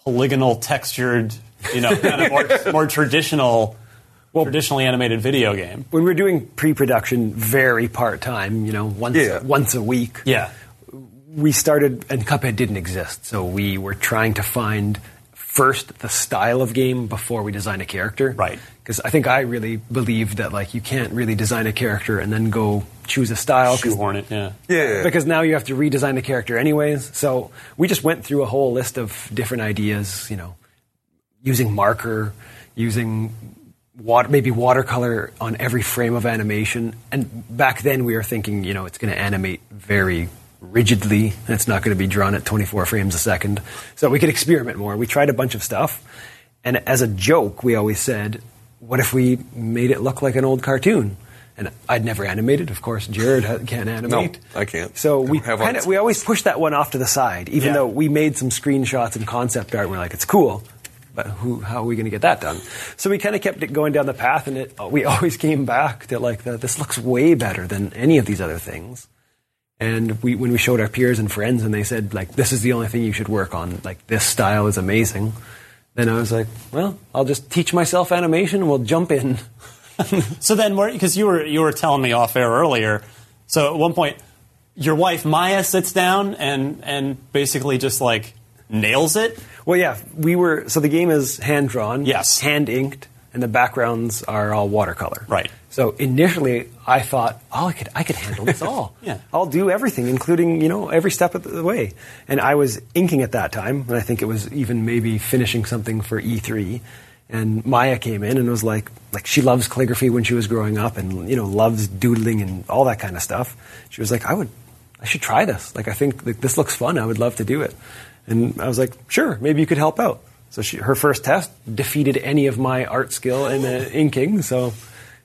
polygonal textured, you know, kind of more, more traditional, traditionally animated video game? When we were doing pre-production, very part-time, you know, once Yeah. once a week. Yeah. We started, and Cuphead didn't exist, so we were trying to find first the style of game before we design a character. Right. Because I think I really believed that like you can't really design a character and then go choose a style. 'cause- Shoehorn it, yeah. Yeah, Because now you have to redesign the character anyways. So we just went through a whole list of different ideas, you know, using marker, using water, maybe watercolor on every frame of animation. And back then we were thinking, you know, it's going to animate very rigidly it's not going to be drawn at 24 frames a second. So we could experiment more. We tried a bunch of stuff. And as a joke, we always said, what if we made it look like an old cartoon? And I'd never animated, of course. Jared can't animate. No, I can't. So we kind of we always push that one off to the side, even Yeah. though we made some screenshots and concept art. and We're like, it's cool, but who? How are we going to get that done? So we kind of kept it going down the path, and it we always came back to like the, this looks way better than any of these other things. And we when we showed our peers and friends, and they said like, this is the only thing you should work on. Like this style is amazing. Then I was like, well, I'll just teach myself animation. and We'll jump in. so then, because you were you were telling me off air earlier, so at one point, your wife Maja sits down and and basically just like nails it. Well, yeah, we were. So the game is hand drawn, Yes. hand inked, and the backgrounds are all watercolor. Right. So initially, I thought, oh, I could, I could handle this all. Yeah. I'll do everything, including you know every step of the way. And I was inking at that time, and I think it was even maybe finishing something for E3. And Maja came in and was like, like she loves calligraphy when she was growing up, and you know loves doodling and all that kind of stuff. She was like, I would, I should try this. Like I think like, this looks fun. I would love to do it. And I was like, sure, maybe you could help out. So she, her first test defeated any of my art skill in the inking. So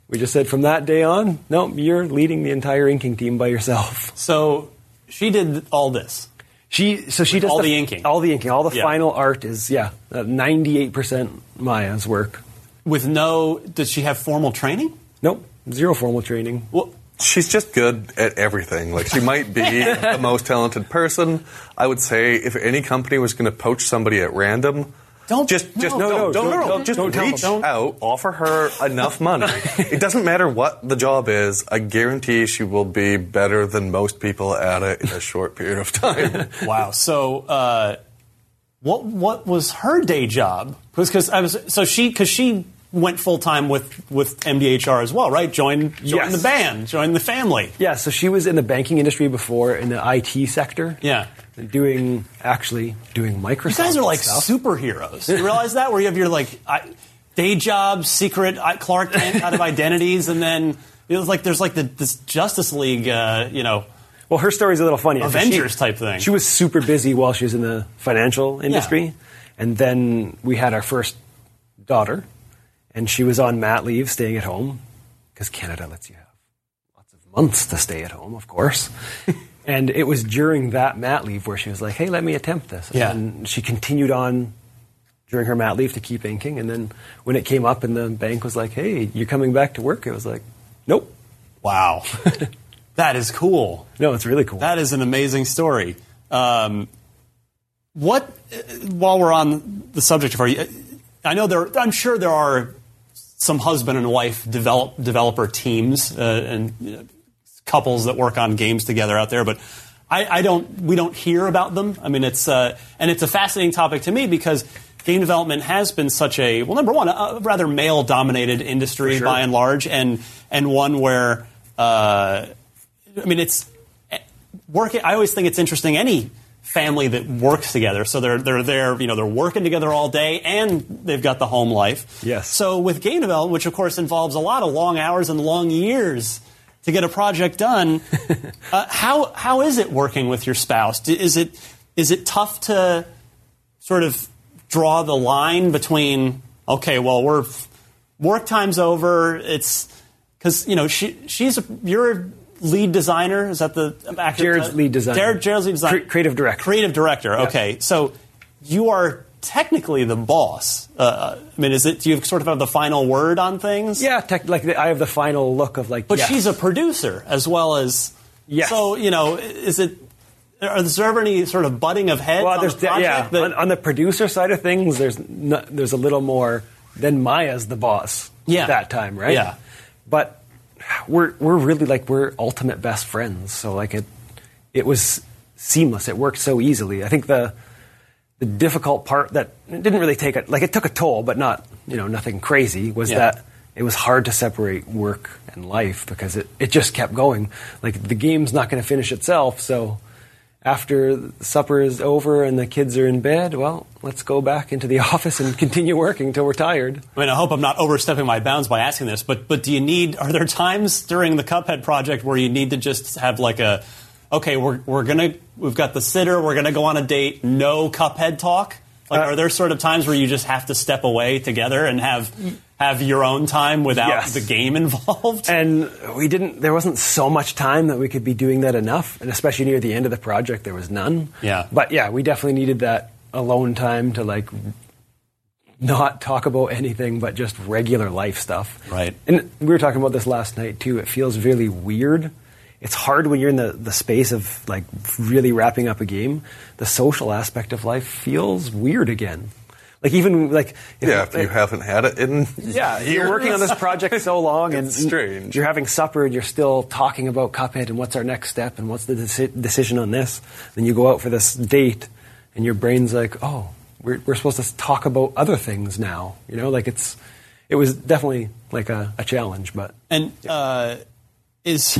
we just said from that day on, no, you're leading the entire inking team by yourself. So she did all this. She so she With does all the inking. all the inking, all the Yeah. final art is yeah, uh, ninety eight percent Maja's work. With no, does she have formal training? Nope, zero formal training. Well, She's just good at everything. Like she might be the most talented person. I would say if any company was going to poach somebody at random, Don't- just just no, no, no, no, don't- no, no, don't- just don't tell reach them. out, offer her enough money. it doesn't matter what the job is. I guarantee she will be better than most people at it in a short period of time. wow. So, uh, what what was her day job? Because I was so she because she went full time with with MDHR as well, right? Joined joined Yes. the band, joined the family. Yeah, so she was in the banking industry before in the IT sector. Yeah. Doing actually doing Microsoft. You guys are like stuff. superheroes. You realize that where you have your like I, day job, secret I, Clark Kent kind of identities, and then it was like there's like the this Justice League, uh, you know. Well, her story's a little funny. Avengers she- type thing. She was super busy while she was in the financial industry, and then we had our first daughter, and she was on mat leave, staying at home because Canada lets you have lots of months to stay at home, of course. and it was during that mat leave where she was like, "Hey, let me attempt this." Yeah. And she continued on during her mat leave to keep inking, and then when it came up and the bank was like, "Hey, you're coming back to work," it was like, "Nope." Wow, that is cool. No, it's really cool. That is an amazing story. Um, what, uh, while we're on the subject of her, I know there. I'm sure there are some husband and wife develop developer teams uh, and couples that work on games together out there, but. I, I don't. We don't hear about them. I mean, it's uh, and it's a fascinating topic to me because game development has been such a well. Number one, a, rather male-dominated industry by and large, and and one where uh, I mean, it's working. I always think it's interesting any family that works together. So they're they're there, you know, they're working together all day, and they've got the home life. Yes. So with game development, which of course involves a lot of long hours and long years to get a project done, uh, how how is it working with your spouse? Is it is it tough to sort of draw the line between okay, well, we're work time's over. It's because you know she she's a, you're a lead designer. Is that the actor? Jared's lead designer. Jared, Jared's lead designer. Cre- creative director. Creative director. Okay, so you are technically the boss. Uh, I mean, is it? Do you sort of have the final word on things? Yeah, tech, like the, I have the final look of like. But yes. she's a producer as well as. Yes. So you know, is it? Are there ever any sort of butting of heads well, on there's the project? yeah. that- on, on the producer side of things, there's no, there's a little more. than Maja's the boss. Yeah. At that time, right? Yeah. But we're we're really like we're ultimate best friends. So like it it was seamless. It worked so easily. I think the the difficult part that it didn't really take it like it took a toll, but not you know nothing crazy. Was Yeah. that it was hard to separate work and life because it it just kept going. Like the game's not going to finish itself, so. After supper is over and the kids are in bed, well, let's go back into the office and continue working until we're tired. I mean, I hope I'm not overstepping my bounds by asking this, but but do you need? Are there times during the Cuphead project where you need to just have like a, okay, we're we're gonna we've got the sitter, we're gonna go on a date, no Cuphead talk. Like, Uh, are there sort of times where you just have to step away together and have have your own time without Yes. the game involved? And we didn't. There wasn't so much time that we could be doing that enough, and especially near the end of the project, there was none. Yeah. But yeah, we definitely needed that alone time to like not talk about anything but just regular life stuff. Right. And we were talking about this last night too. It feels really weird. It's hard when you're in the, the space of like really wrapping up a game. The social aspect of life feels weird again. Like even like if Yeah, if you haven't had it in yeah, you're working on this project so long, and strange. You're having supper, and you're still talking about Cuphead and what's our next step and what's the deci- decision on this. Then you go out for this date, and your brain's like, oh, we're we're supposed to talk about other things now. You know, like it's it was definitely like a, a challenge, but And uh, is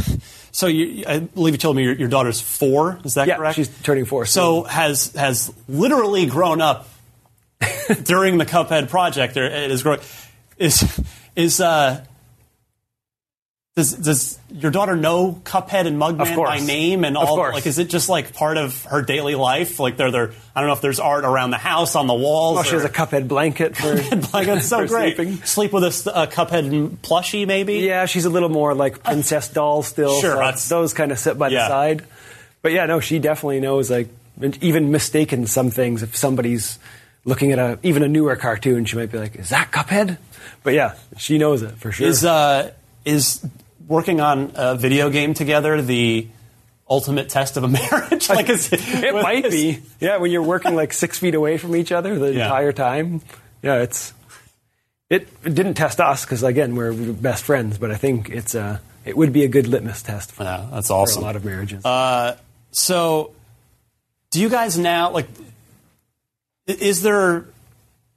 so you, I believe you told me your, your daughter's four. Is that yeah, correct? she's turning four. so has has literally grown up during the Cuphead project. It is growing. Is is uh. Does, does your daughter know Cuphead and Mugman by name and Of all? course. Like, is it just like part of her daily life? Like, there, there. I don't know if there's art around the house on the walls. Oh, she has a Cuphead blanket for like that's so for great. sleeping. Sleep with a Cuphead plushie, maybe. Yeah, she's a little more like princess doll still. Sure, so those kind of sit by Yeah. the side. But yeah, no, she definitely knows. Like, even mistaken some things. If somebody's looking at a even a newer cartoon, she might be like, "Is that Cuphead?" But yeah, she knows it for sure. Is uh is working on a video game together the ultimate test of a marriage? like, is it might be. Yeah, when you're working like six feet away from each other the Yeah. entire time. Yeah, it's. It, it didn't test us because again we're best friends, but I think it's a it would be a good litmus test for, Yeah, that's awesome. a lot of marriages. Uh, so, do you guys now like? Is there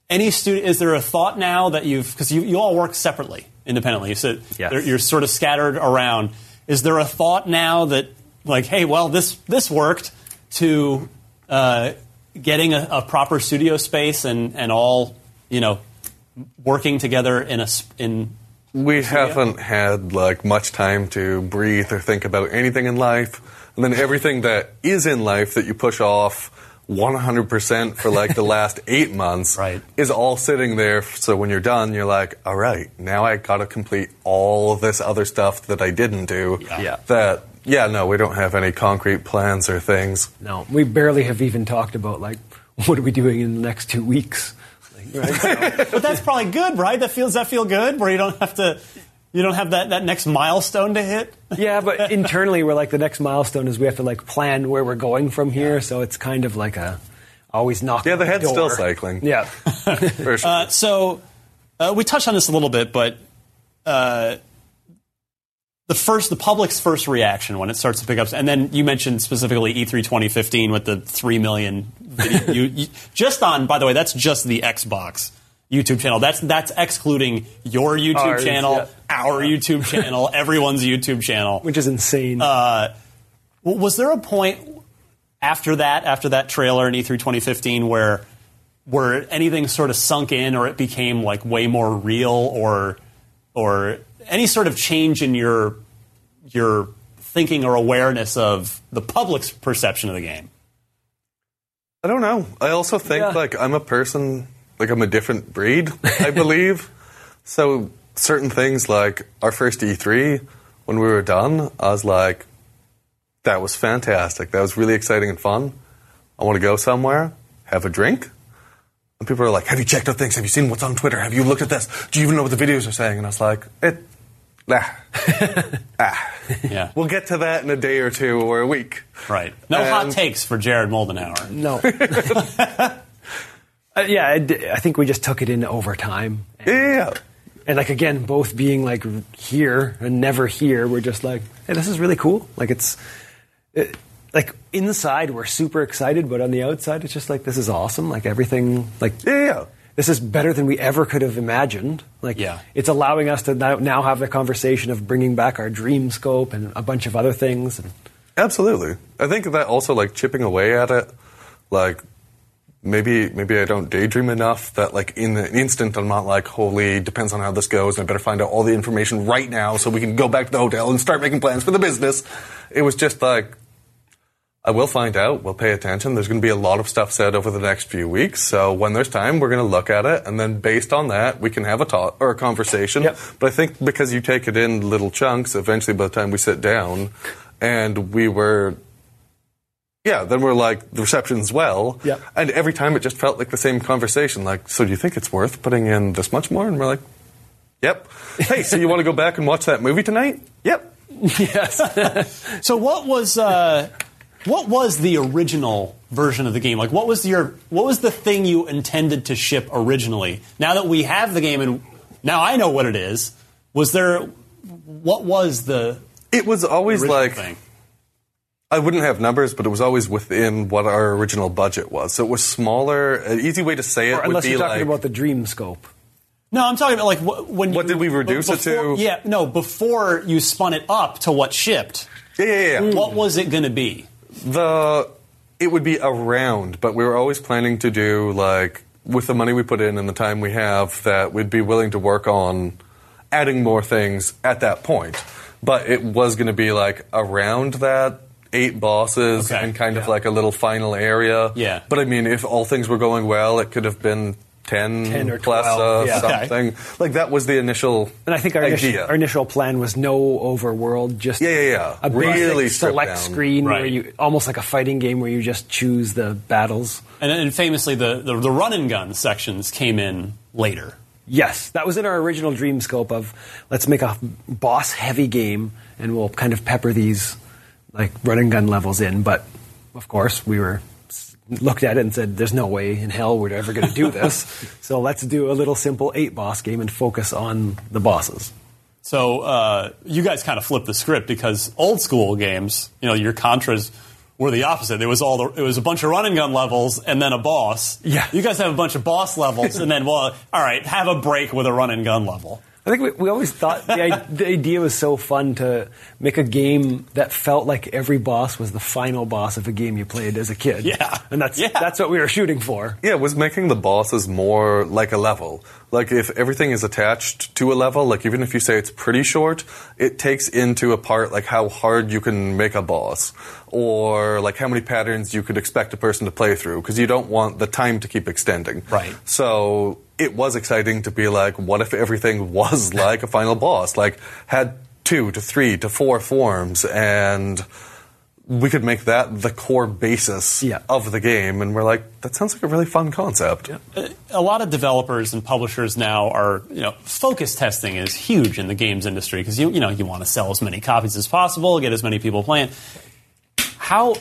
any student? Is there a thought now that you've because you, you all work separately, independently? So Yes. you're sort of scattered around. Is there a thought now that like, hey, well, this this worked to uh, getting a, a proper studio space and and all you know working together in a in We haven't had like much time to breathe or think about anything in life, and then everything that is in life that you push off 100% for like the last eight months Right. is all sitting there. So when you're done, you're like, all right, now I got to complete all this other stuff that I didn't do. Yeah. That yeah, no, we don't have any concrete plans or things. No, we barely have even talked about like what are we doing in the next two weeks. Like, right? But that's probably good, right? That feels that feel good, where you don't have to, you don't have that, that next milestone to hit. yeah, but internally we're like the next milestone is we have to like plan where we're going from here. So it's kind of like a always knock. Yeah, the head's door. still cycling. Yeah, For sure. Uh, so uh, we touched on this a little bit, but uh, the first, the public's first reaction when it starts to pick up, and then you mentioned specifically E E3 2015 with the three million video, you, you, just on. By the way, that's just the Xbox. YouTube channel. That's that's excluding your YouTube Ours, channel, yeah. our YouTube channel, everyone's YouTube channel. which is insane. Uh, was there a point after that, after that trailer in E E3 2015, where where anything sort of sunk in, or it became like way more real, or or any sort of change in your your thinking or awareness of the public's perception of the game? I don't know. I also think Yeah. like I'm a person, like I'm a different breed, I believe. so certain things like our first E3, when we were done, I was like, that was fantastic. That was really exciting and fun. I want to go somewhere, have a drink. And people are like, have you checked out things? Have you seen what's on Twitter? Have you looked at this? Do you even know what the videos are saying? And I was like, it, ah, ah. Yeah, We'll get to that in a day or two or a week. right. No hot takes for Jared Moldenhauer. no. Uh, yeah, I, d- I think we just took it in over time. Yeah. And like again, both being like here and never here, we're just like, hey, this is really cool. Like it's it, like inside we're super excited, but on the outside it's just like this is awesome. Like everything, like Yeah, yeah. this is better than we ever could have imagined. Like Yeah. it's allowing us to now, now have the conversation of bringing back our dream scope and a bunch of other things. And Absolutely. I think that also like chipping away at it, like maybe maybe I don't daydream enough that like in an instant I'm not like, holy, depends on how this goes, and I better find out all the information right now so we can go back to the hotel and start making plans for the business. It was just like I will find out. We'll pay attention. There's going to be a lot of stuff said over the next few weeks. So when there's time, we're going to look at it, and then based on that, we can have a talk or a conversation. Yep. But I think because you take it in little chunks, eventually by the time we sit down, and we were, yeah, then we're like the reception's well. Yep. And every time it just felt like the same conversation. Like, so do you think it's worth putting in this much more? And we're like, yep. Hey, so you want to go back and watch that movie tonight? Yep. yes, So what was uh, what was the original version of the game? Like, what was your what was the thing you intended to ship originally? Now that we have the game and now I know what it is. Was there what was the It was always like thing? I wouldn't have numbers, but it was always within what our original budget was. So it was smaller. An easy way to say it Or would unless be you're talking like about the dream scope. No, I'm talking about like wh- when. What you, did we reduce it to? Yeah, no, before you spun it up to what shipped. yeah, yeah, yeah. What was it going to be? The it would be around, but we were always planning to do like with the money we put in and the time we have that we'd be willing to work on adding more things at that point. But it was going to be like around that eight bosses Okay, and kind of like a little final area. Yeah. But I mean, if all things were going well, it could have been 10, 10 or plus 12, uh, yeah. Okay. something. Like that was the initial And I think our idea. initial, our initial plan was no overworld, just Yeah, yeah, yeah. a Really basic select down. screen where you almost like a fighting game where you just choose the battles. And, and famously, the, the the run 'n gun sections came in later. Yes, that was in our original dream scope of let's make a boss heavy game and we'll kind of pepper these like run 'n gun levels in. But of course, we were looked at it and said, "There's no way in hell we're ever going to do this." so let's do a little simple eight boss game and focus on the bosses. So uh, you guys kind of flipped the script because old school games, you know, your Contras were the opposite. There was all the, it was a bunch of run 'n gun levels and then a boss. Yeah. You guys have a bunch of boss levels and then well, all right, have a break with a run 'n gun level. I think we, we always thought the, the idea was so fun to make a game that felt like every boss was the final boss of a game you played as a kid. Yeah. and that's Yeah. that's what we were shooting for. Yeah, it was making the bosses more like a level. Like if everything is attached to a level, like even if you say it's pretty short, it takes into a part like how hard you can make a boss or like how many patterns you could expect a person to play through because you don't want the time to keep extending. Right. So it was exciting to be like, what if everything was like a final boss? Like had two to three to four forms and we could make that the core basis Yeah. of the game and we're like that sounds like a really fun concept a lot of developers and publishers now are, you know, focus testing is huge in the games industry because you, you know, you want to sell as many copies as possible, get as many people playing. How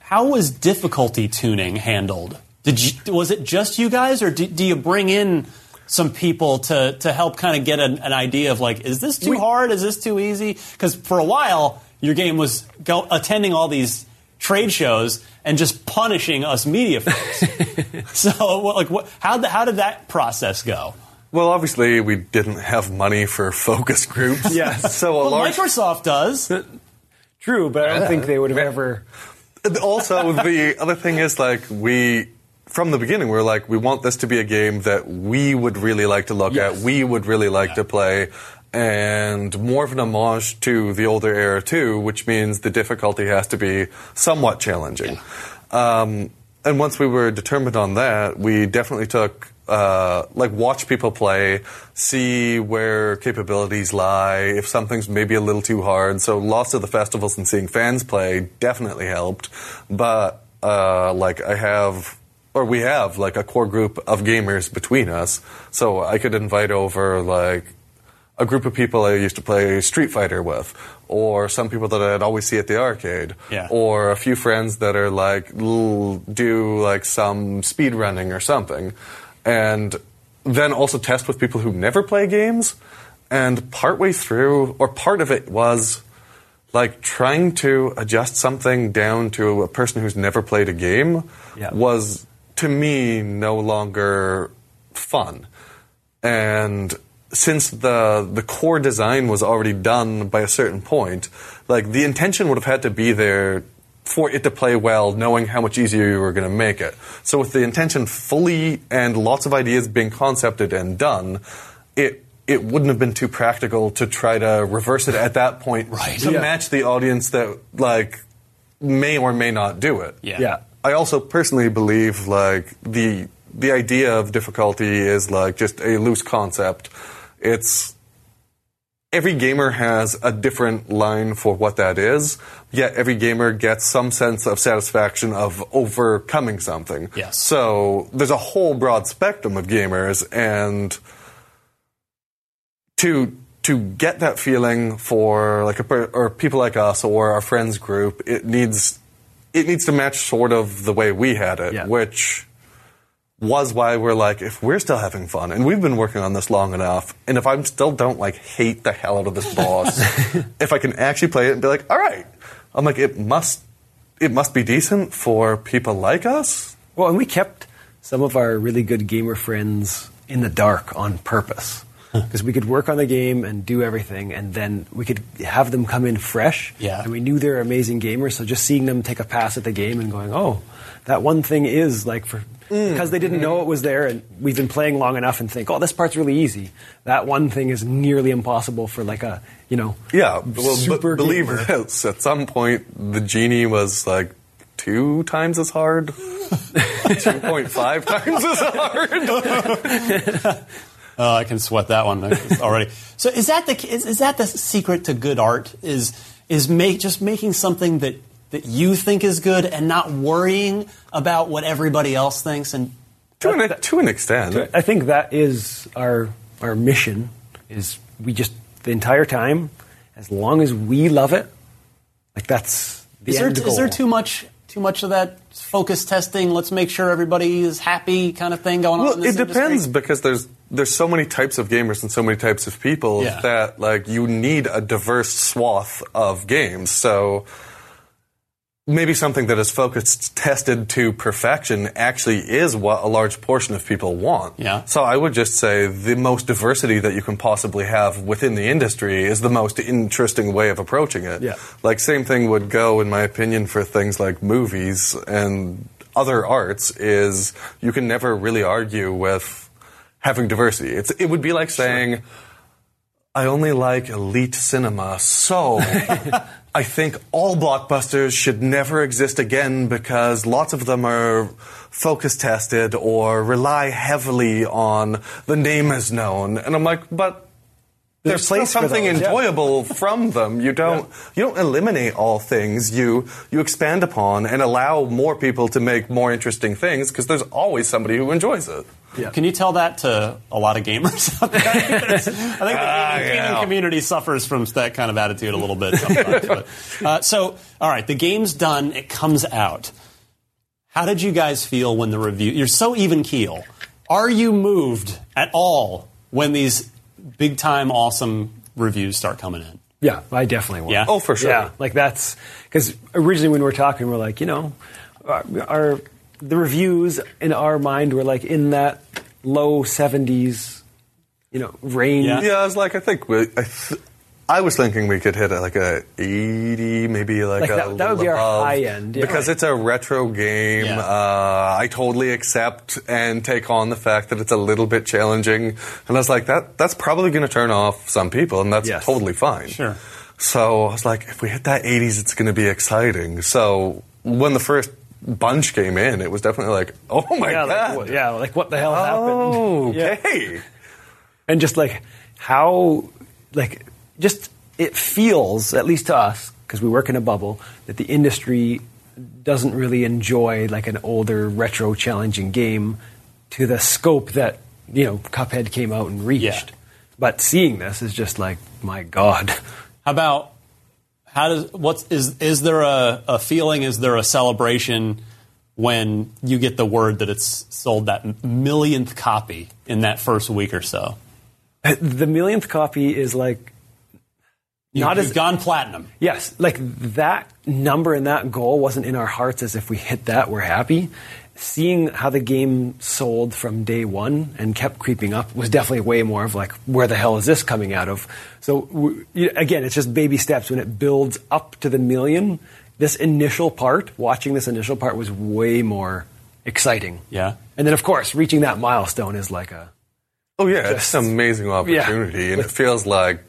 how was difficulty tuning handled? Did you, was it just you guys, or do, do you bring in some people to to help kind of get an, an idea of like, is this too hard? Is this too easy? Because for a while, your game was go, attending all these trade shows and just punishing us media folks. so, what- like, what, how, the, how did that process go? well obviously we didn't have money for focus groups Yes. so a Well, large Microsoft does. True, but I don't think they would have ever. Also the other thing is like we from the beginning we were like we want this to be a game that we would really like to look Yes. at we would really like to play and more of an homage to the older era too which means the difficulty has to be somewhat challenging um, and once we were determined on that we definitely took uh, like watch people play, see where capabilities lie, if something's maybe a little too hard. So lots of the festivals and seeing fans play definitely helped. But uh, like I have, or we have like a core group of gamers between us, so I could invite over like a group of people I used to play Street Fighter with, or some people that I'd always see at the arcade, Yeah. or a few friends that are like do like some speed running or something, and then also test with people who never play games. And partway through, or part of it was like trying to adjust something down to a person who's never played a game Yeah. was to me no longer fun. And since the the core design was already done by a certain point, like the intention would have had to be there for it to play well, knowing how much easier you were going to make it. So with the intention fully and lots of ideas being concepted and done, it it wouldn't have been too practical to try to reverse it at that point Right. to Yeah. match the audience that like may or may not do it. Yeah. Yeah. I also personally believe like the the idea of difficulty is like just a loose concept. It's every gamer has a different line for what that is, yet every gamer gets some sense of satisfaction of overcoming something. Yes. So there's a whole broad spectrum of gamers and to to get that feeling for like a or people like us or our friends group, it needs it needs to match sort of the way we had it, Yeah. which was why we're like, if we're still having fun, and we've been working on this long enough, and if I still don't like hate the hell out of this boss, if I can actually play it and be like, all right, I'm like, it must, it must be decent for people like us. Well, and we kept some of our really good gamer friends in the dark on purpose. Because we could work on the game and do everything, and then we could have them come in fresh. Yeah. And we knew they're amazing gamers, so just seeing them take a pass at the game and going, oh, that one thing is like for. Mm, because they didn't know it was there, and we've been playing long enough and think, oh, this part's really easy. That one thing is nearly impossible for like a, you know, Yeah, well, super b- believe gamer. At some point, the genie was like two times as hard, two point five times as hard. Oh, I can sweat that one already. so is that the is, is that the secret to good art? Is is make just making something that that you think is good and not worrying about what everybody else thinks and to, an, uh, to an extent. I think that is our our mission. Is we just the entire time, as long as we love it, like that's the is there, end is there too much too much of that focus testing? Let's make sure everybody is happy kind of thing going on. Well, in this it depends industry? because there's there's so many types of gamers and so many types of people Yeah. that like you need a diverse swath of games. So maybe something that is focused tested to perfection actually is what a large portion of people want. Yeah. So I would just say the most diversity that you can possibly have within the industry is the most interesting way of approaching it. Yeah. Like same thing would go in my opinion for things like movies and other arts is you can never really argue with having diversity. It's it would be like saying I only like elite cinema, so I think all blockbusters should never exist again because lots of them are focus tested or rely heavily on the name is known. And I'm like, but there's, There's still something those, yeah. enjoyable from them. You don't you don't eliminate all things. You you expand upon and allow more people to make more interesting things because there's always somebody who enjoys it. Can you tell that to a lot of gamers? out there? I think I think the Ah, gaming, yeah. community suffers from that kind of attitude a little bit sometimes. but, uh, so, all right, the game's done. It comes out. How did you guys feel when the review? You're so even keel. Are you moved at all when these big time awesome reviews start coming in? Yeah, I definitely will. Yeah? Oh, for sure. Yeah, like that's because originally when we were talking, we're like, you know, our, our the reviews in our mind were like in that low seventies, you know, range. Yeah. Yeah, I was like, I think we. I, th- I was thinking we could hit a, like a 80, maybe like, Like a that- that would be our above, high end, yeah. because it's a retro game. Yeah. Uh, I totally accept and take on the fact that it's a little bit challenging, and I was like, that that's probably going to turn off some people, and that's Yes. totally fine. Sure. So I was like, if we hit that 80s, it's going to be exciting. So when the first bunch came in, it was definitely like, oh my yeah, god, like, what- yeah, like what the hell oh, happened? Yeah. okay. and just like how like just it feels at least to us because we work in a bubble that the industry doesn't really enjoy like an older retro challenging game to the scope that you know cuphead came out and reached Yeah. but seeing this is just like my god How about how does what's is is there a, a feeling? Is there a celebration when you get the word that it's sold that millionth copy in that first week or so? Uh, the millionth copy is like You, Not as- gone platinum. Yes, like that number and that goal wasn't in our hearts as if we hit that, we're happy. Seeing how the game sold from day one and kept creeping up was definitely way more of like, where the hell is this coming out of? So, again, it's just baby steps. When it builds up to the million, this initial part, watching this initial part was way more exciting. Yeah. And then, of course, reaching that milestone is like a. Oh yeah, it's an amazing opportunity, and it feels like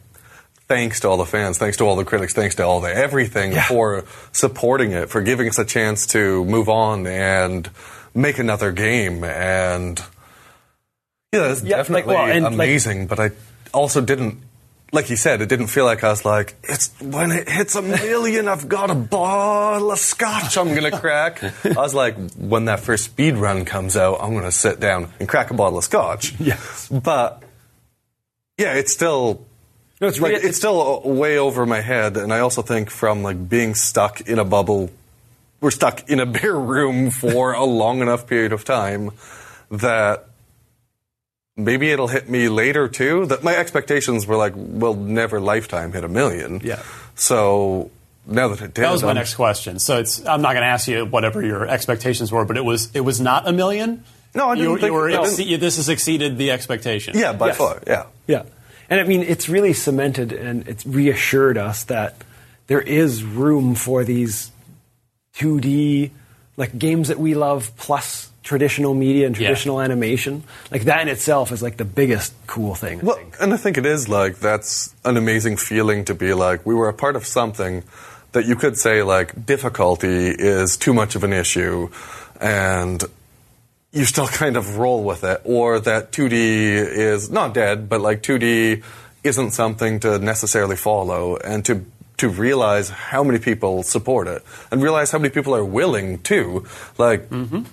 thanks to all the fans, thanks to all the critics, thanks to all the everything Yeah. for supporting it, for giving us a chance to move on and make another game, and yeah, it's Yeah, like, definitely well, and, like- amazing. but I also didn't. Like you said, it didn't feel like I was like, it's when it hits a million, I've got a bottle of scotch I'm gonna crack. I was like, when that first speed run comes out, I'm gonna sit down and crack a bottle of scotch. Yes. But yeah, it's still No, it's like re- it's still uh, way over my head, and I also think from like being stuck in a bubble we're stuck in a bare room for a long enough period of time that maybe it'll hit me later too. That my expectations were like, will never lifetime hit a million. Yeah. So now that it did, That was my I'm- next question. So it's I'm not going to ask you whatever your expectations were, but it was it was not a million. No, I didn't You, think- you were this has exceeded the expectation. Yeah, by Yes. far. Yeah. Yeah. And I mean, it's really cemented and it's reassured us that there is room for these 2D, like games that we love, plus traditional media and Yeah. traditional animation. Like that in itself is like the biggest cool thing. I Well, think. and I think it is like that's an amazing feeling to be like we were a part of something that you could say like difficulty is too much of an issue, and you still kind of roll with it, or that 2D is not dead, but like 2D isn't something to necessarily follow, and to to realize how many people support it, and realize how many people are willing to like mm-hmm.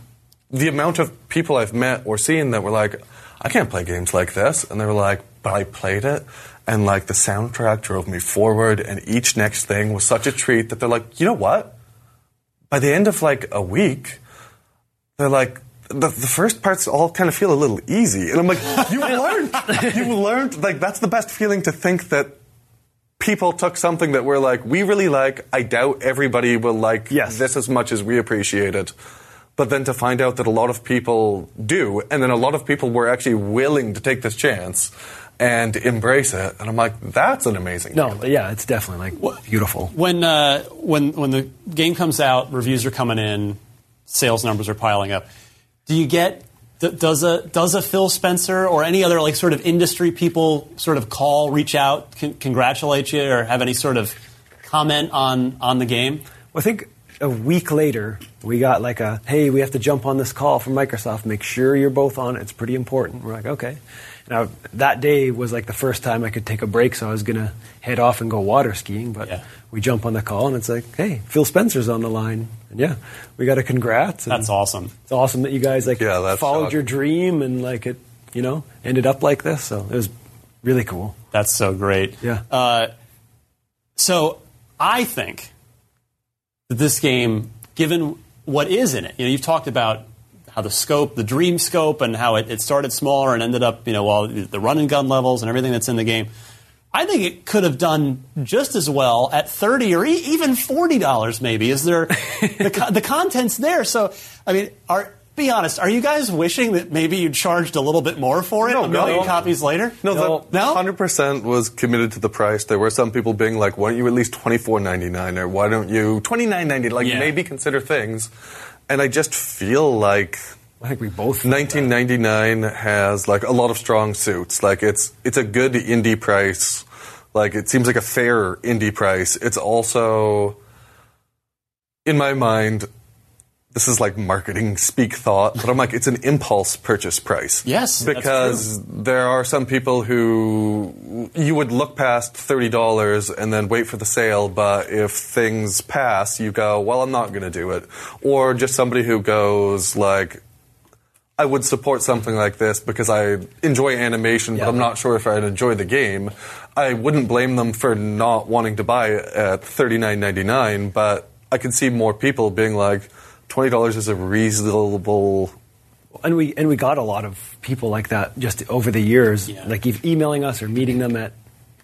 the amount of people I've met or seen that were like, I can't play games like this. And they were like, but I played it. And like the soundtrack drove me forward. And each next thing was such a treat that they're like, you know what? By the end of like a week, they're like, the, the first parts all kind of feel a little easy. And I'm like, you learned. You learned. Like, that's the best feeling to think that people took something that we're like, we really like. I doubt everybody will like Yes. this as much as we appreciate it. But then to find out that a lot of people do, and then a lot of people were actually willing to take this chance and embrace it, and I'm like, that's an amazing. Thing. No, feeling. yeah, it's definitely like beautiful. When uh, when when the game comes out, reviews are coming in, sales numbers are piling up. Do you get does a does a Phil Spencer or any other like sort of industry people sort of call, reach out, con- congratulate you, or have any sort of comment on on the game? I think a week later, we got like a, hey, we have to jump on this call from Microsoft. Make sure you're both on it. It's pretty important. We're like, okay. Now, that day was like the first time I could take a break, so I was going to head off and go water skiing. But Yeah. we jump on the call, and it's like, hey, Phil Spencer's on the line. And yeah, we got a congrats. and That's awesome. It's awesome that you guys like Yeah, that's followed shocking. your dream and like it, you know, ended up like this. So it was really cool. That's so great. Yeah. Uh, so I think that this game, given what is in it, you know, you've talked about how the scope, the dream scope, and how it, it started smaller and ended up, you know, well, the run 'n gun levels and everything that's in the game. I think it could have done just as well at thirty or e- even forty dollars. Maybe is there the co- the content's there? So I mean, are be honest, are you guys wishing that maybe you charged a little bit more for it No, a million no. copies later? No, No. No? hundred percent was committed to the price. There were some people being like, "Why don't you at least twenty four ninety nine, or why don't you twenty nine ninety? Like Yeah. maybe consider things." And I just feel like I think we both. 1999 has like a lot of strong suits. Like it's it's a good indie price. Like it seems like a fair indie price. It's also in my mind this is like marketing speak thought, but I'm like it's an impulse purchase price. Yes, that's because there are some people who you would look past $30 and then wait for the sale, but if things pass, you go, "Well, I'm not going to do it." Or just somebody who goes like I would support something like this because I enjoy animation, but Yeah. I'm not sure if I'd enjoy the game. I wouldn't blame them for not wanting to buy it at $39.99, but I could see more people being like, $20 is a reasonable. and we and we got a lot of people like that just over the years, Yeah. like emailing us or meeting them at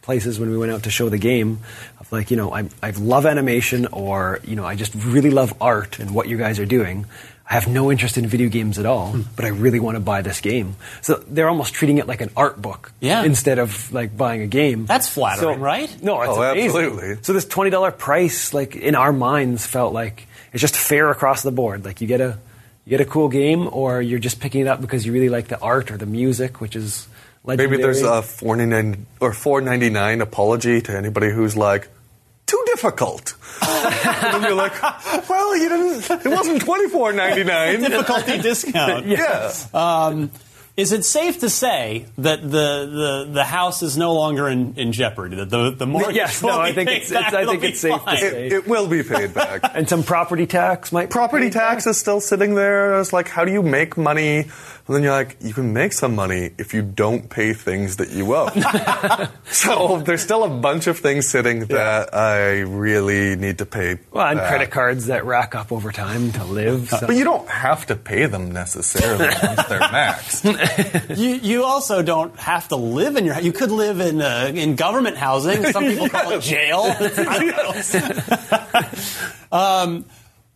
places when we went out to show the game. Of like, you know, I I love animation, or you know, I just really love art and what you guys are doing. I have no interest in video games at all, Hmm. but I really want to buy this game. So they're almost treating it like an art book, Yeah. instead of like buying a game. That's flattering, So- right? No, it's Oh, amazing. absolutely. So this twenty dollar price, like in our minds, felt like it's just fair across the board. Like you get a you get a cool game, or you're just picking it up because you really like the art or the music, which is legendary. Maybe there's a 499 or 499 apology to anybody who's like, too difficult. and then you're like, well, you didn't, it wasn't 24.99. Difficulty discount. yeah. Um, is it safe to say that the, the, the house is no longer in, in jeopardy? That the the mortgage Yes, will no, I be think paid it's- it's- back, I think it's safe to say. It, it will be paid back. and some property tax might. Property tax is still sitting there. It's like, how do you make money And then you're like, you can make some money if you don't pay things that you owe. so there's still a bunch of things sitting that I really need to pay. Well, and back. credit cards that rack up over time to live. So. But you don't have to pay them necessarily once they're maxed. You, you also don't have to live in your. You could live in uh, in government housing. Some people call it jail. I don't know. um,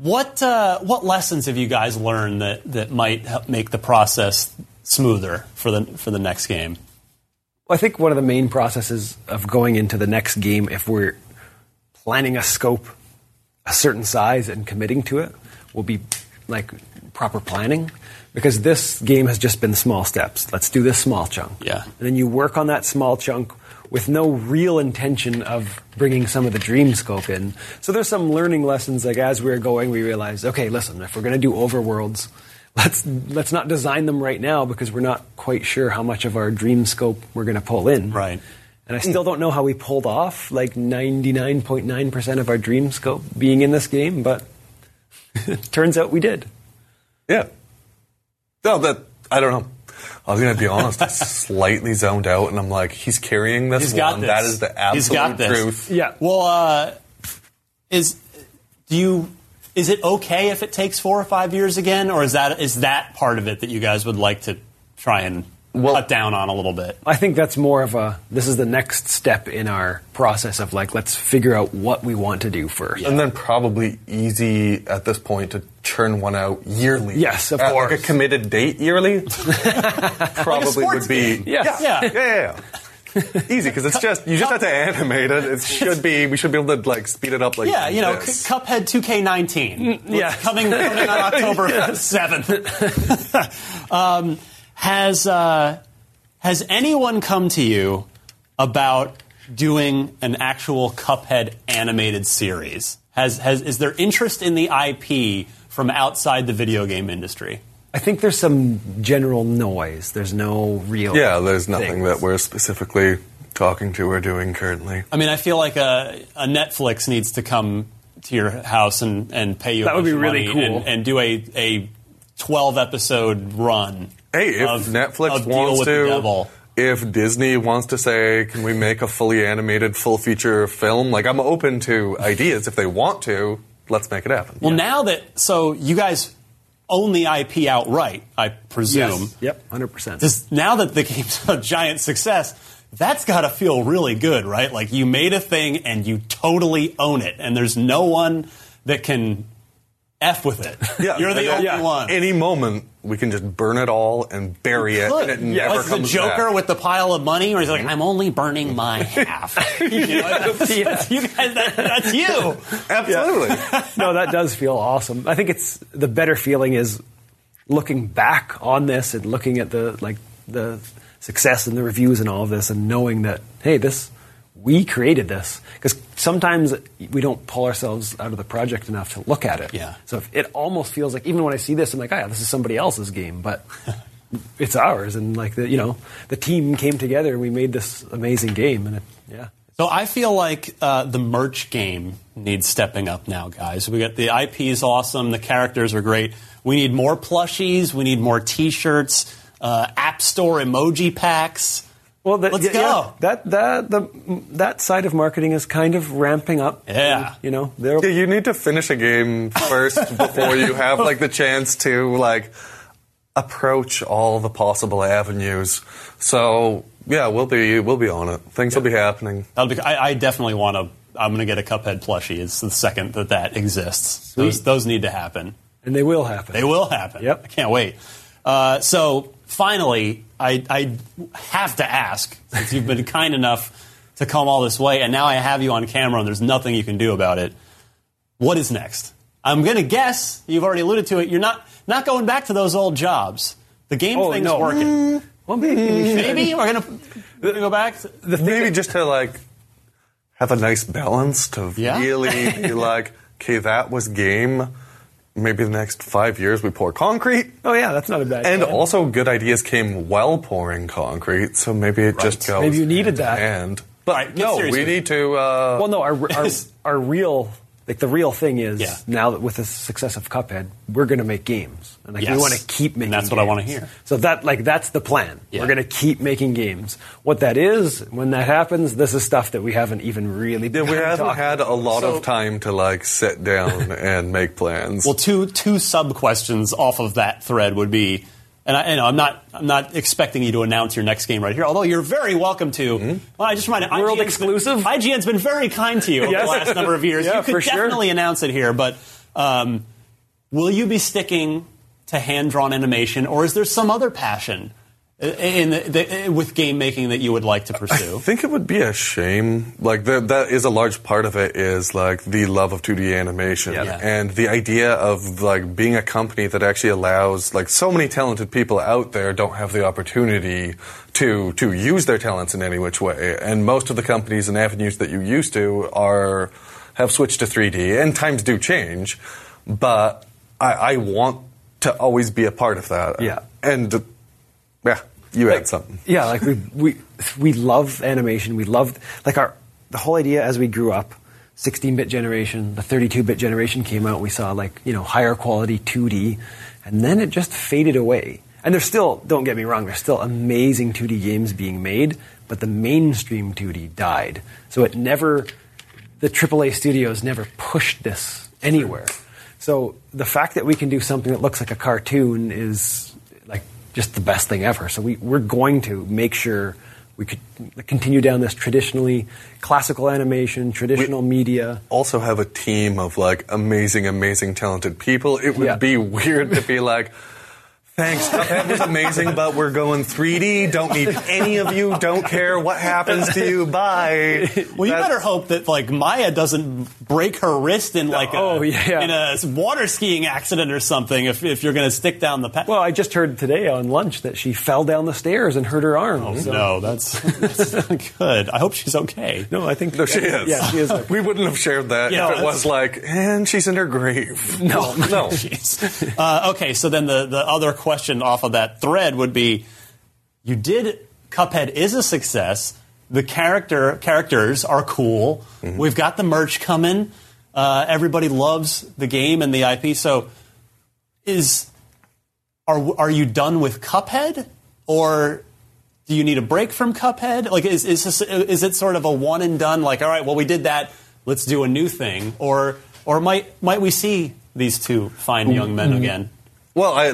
what uh, what lessons have you guys learned that, that might help make the process smoother for the for the next game? Well, I think one of the main processes of going into the next game, if we're planning a scope a certain size and committing to it, will be like proper planning. Because this game has just been small steps. Let's do this small chunk. Yeah. And then you work on that small chunk with no real intention of bringing some of the dream scope in. So there's some learning lessons. Like as we were going, we realized, okay, listen, if we're going to do overworlds, let's let's not design them right now because we're not quite sure how much of our dream scope we're going to pull in. Right. And I still don't know how we pulled off like 99.9% of our dream scope being in this game, but it turns out we did. Yeah. No, that I don't know. I was gonna be honest. I slightly zoned out, and I'm like, he's carrying this He's got one. this. That is the absolute He's got this. truth. Yeah. Well, uh, is do you is it okay if it takes four or five years again, or is that is that part of it that you guys would like to try and cut down on a little bit? I think that's more of a this is the next step in our process of like let's figure out what we want to do first. And then probably easy at this point to churn one out yearly. Yes, of At, course. Like a committed date yearly probably sports would be. Yes. Yeah. Yeah, yeah, yeah. Easy because it's just you just have to animate it. It should be we should be able to like speed it up like Yeah, you know, C- Cuphead 2K19. yeah. coming, coming on October seventh. um, has uh, has anyone come to you about doing an actual Cuphead animated series? Has has is there interest in the IP from outside the video game industry? I think there's some general noise. There's no real yeah, there's nothing things. that we're specifically talking to or doing currently. I mean, I feel like a, a Netflix needs to come to your house and, and pay you. a That would be really cool. and, and do a a twelve episode run. Hey, if of- Netflix of Deal wants with to, the devil. if Disney wants to say, can we make a fully animated, full feature film? Like, I'm open to ideas. If they want to, let's make it happen. Well, now that so you guys own the IP outright, I presume. Yes. Yep, hundred percent. Does, now that the game's a giant success, that's got to feel really good, right? Like you made a thing and you totally own it, and there's no one that can f with it. Yeah, you're the only at one. Any moment, we can just burn it all and bury it, and it Good. never like the Joker back. with the pile of money, where he's like, mm-hmm. "I'm only burning my half." you know, that's, that's you guys. That, that's you. Absolutely. no, that does feel awesome. I think it's the better feeling is looking back on this and looking at the like the success and the reviews and all of this and knowing that hey, this we created this because sometimes we don't pull ourselves out of the project enough to look at it. Yeah. So if it almost feels like even when I see this, I'm like, oh, yeah, this is somebody else's game, but. It's ours, and like the you know the team came together. and We made this amazing game, and it, yeah, So I feel like uh, the merch game needs stepping up now, guys. We got the IP is awesome, the characters are great. We need more plushies. We need more T-shirts, uh, App Store emoji packs. Well, that, Let's yeah, go. yeah. that that the that side of marketing is kind of ramping up. Yeah. you know, there. Yeah, you need to finish a game first before you have like the chance to like approach all the possible avenues. So yeah, we'll be we'll be on it. Things will be happening. Be, I, I definitely want to. I'm going to get a Cuphead plushie. It's the second that that exists. Those those need to happen. and they will happen. They will happen. Yep. I can't wait. Uh, so finally, I, I have to ask since you've been kind enough to come all this way, and now I have you on camera, and there's nothing you can do about it. What is next? I'm going to guess you've already alluded to it. You're not not going back to those old jobs. The game Oh, thing's no. working. Mm. Well, maybe. Maybe we're gonna, we're gonna go back. To, Maybe just to like have a nice balance to Yeah. really be like, okay, that was game. Maybe the next five years we pour concrete. Oh yeah, that's not a bad. Idea. And plan. also, good ideas came while pouring concrete, so maybe it just goes. Maybe you needed that. And but All right, get no, serious we need to. Uh, well, no, our our, our real Like the real thing is Yeah. now that with the success of Cuphead, we're going to make games, and like we want to keep making. Games. And that's what I wanna hear. So that like that's the plan. Yeah. We're going to keep making games. What that is, when that happens, this is stuff that we haven't even really. Yeah, we begun haven't talking had a lot So- of time to like sit down and make plans. Well, two two sub questions off of that thread would be, and I, you know, I'm not I'm not expecting you to announce your next game right here, although you're very welcome to. Hmm? Well, I just reminded World IGN's been- exclusive? IGN's been very kind to you over Yes. the last number of years. Yeah, you could for sure. definitely announce it here, but um, will you be sticking to hand drawn animation, or is there some other passion? In the, the, with game making that you would like to pursue? I think it would be a shame. Like that, that is a large part of it. Is like the love of 2D animation Yeah. and the idea of like being a company that actually allows like so many talented people out there don't have the opportunity to to use their talents in any which way. And most of the companies and avenues that you used to are have switched to 3D. And times do change, but I, I want to always be a part of that. Yeah. and yeah, you had something. Yeah, like we we we love animation. We loved like our the whole idea as we grew up. 16-bit generation, the 32-bit generation came out. We saw like you know higher quality 2D, and then it just faded away. And there's still, don't get me wrong, there's still amazing 2D games being made, but the mainstream 2D died. So it never, the AAA studios never pushed this anywhere. So the fact that we can do something that looks like a cartoon is like just the best thing ever. So we, we're going to make sure we could continue down this traditionally classical animation, traditional media. also have a team of like amazing, amazing, talented people. It would Yeah. be weird to be like, thanks, Cuphead was amazing, but we're going 3D. Don't need any of you. Don't care what happens to you. Bye. Well, you That- better hope that like Maja doesn't break her wrist in like Oh, a, yeah. in a water skiing accident or something. If, if you're going to stick down the path. Well, I just heard today on lunch that she fell down the stairs and hurt her arm. Oh, So- no, that's, that's not good. I hope she's okay. No, I think No, she is. Yeah, she is. We wouldn't have shared that Yeah, if it was like, and she's in her grave. No. no. Jeez. Uh, okay, so then the, the other question off of that thread would be you did Cuphead is a success. The character characters are cool. We've got the merch coming. Uh, everybody loves the game and the IP. So is are are you done with Cuphead or do you need a break from Cuphead? Like, is is this, is it sort of a one and done? Like, all right, well, we did that. Let's do a new thing, or or might might we see these two fine young men again? Well, I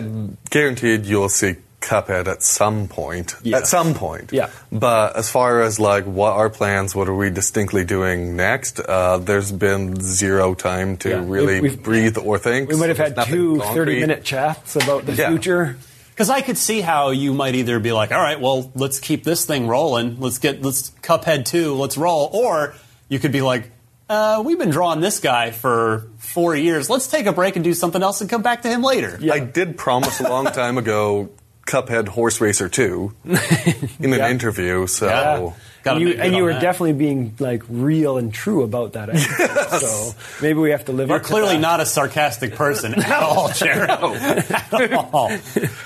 guaranteed you'll see Cuphead at some point. Yeah. At some point. Yeah. But as far as like what our plans, what are we distinctly doing next? Uh, there's been zero time to Yeah. really We've- breathe or think. We might have had two concrete. 30 minute chats about the Yeah. future. Because I could see how you might either be like, all right, well, let's keep this thing rolling. Let's get let's Cuphead two, let's roll, or you could be like. Uh, we've been drawing this guy for four years. Let's take a break and do something else and come back to him later. I did promise a long time ago Cuphead Horse Racer 2 in an Yeah. interview, so. Yeah. And you, and you were that. definitely being like real and true about that. Episode. So maybe we have to live You're up to clearly that. not a sarcastic person at all, Jared. at all.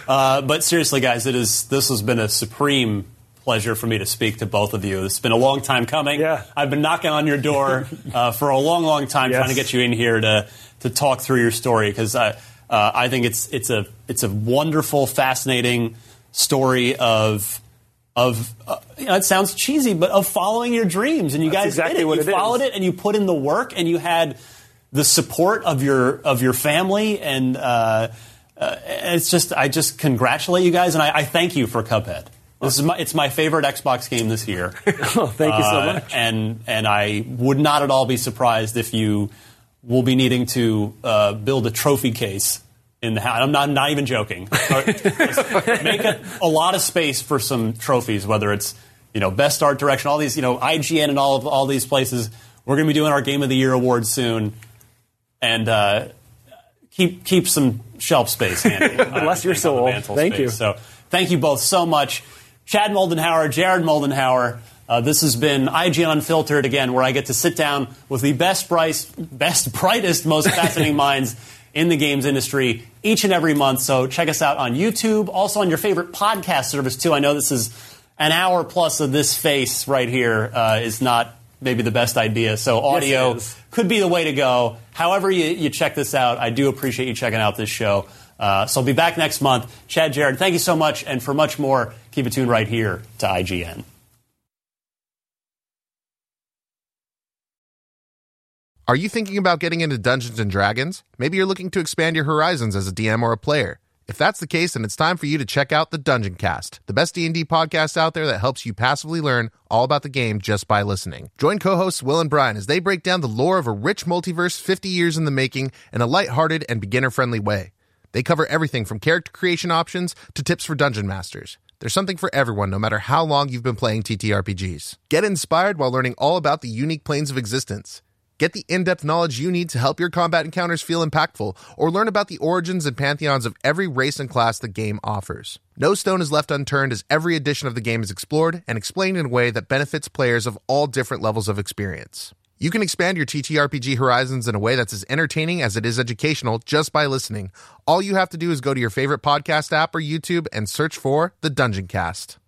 Uh, but seriously, guys, it is. This has been a supreme pleasure for me to speak to both of you. It's been a long time coming. Yeah. I've been knocking on your door uh, for a long, long time, Yes. trying to get you in here to to talk through your story because I uh, I think it's it's a it's a wonderful, fascinating story of. Of uh, you know, it sounds cheesy, but of following your dreams, and you That's guys exactly did it. what you it is. followed it, and you put in the work, and you had the support of your of your family, and uh, uh, it's just I just congratulate you guys, and I, I thank you for Cuphead. This is my, it's my favorite Xbox game this year. Oh, thank you so Uh, much. And and I would not at all be surprised if you will be needing to uh, build a trophy case in the house. I'm not, not even joking. Make a, a lot of space for some trophies, whether it's you know best art direction, all these you know IGN and all of all these places. We're going to be doing our Game of the Year awards soon, and uh, keep keep some shelf space handy. Bless your on the soul. Thank space. you. So thank you both so much. Chad Moldenhauer, Jared Moldenhauer. Uh, this has been IGN Unfiltered again, where I get to sit down with the best, bright, best, brightest, most fascinating minds in the games industry each and every month. So check us out on YouTube, also on your favorite podcast service too. I know this is an hour plus of this face right here uh, is not maybe the best idea. So audio is. could be the way to go. However, you, you check this out, I do appreciate you checking out this show. Uh, so I'll be back next month. Chad Jared, thank you so much. And for much more, keep it tuned right here to IGN. Are you thinking about getting into Dungeons and Dragons? Maybe you're looking to expand your horizons as a DM or a player. If that's the case, then it's time for you to check out the Dungeon Cast, the best D&D podcast out there that helps you passively learn all about the game just by listening. Join co-hosts Will and Brian as they break down the lore of a rich multiverse 50 years in the making in a lighthearted and beginner-friendly way. They cover everything from character creation options to tips for dungeon masters. There's something for everyone, no matter how long you've been playing TTRPGs. Get inspired while learning all about the unique planes of existence. Get the in depth knowledge you need to help your combat encounters feel impactful, or learn about the origins and pantheons of every race and class the game offers. No stone is left unturned as every edition of the game is explored and explained in a way that benefits players of all different levels of experience. You can expand your TTRPG horizons in a way that's as entertaining as it is educational just by listening. All you have to do is go to your favorite podcast app or YouTube and search for The Dungeon Cast.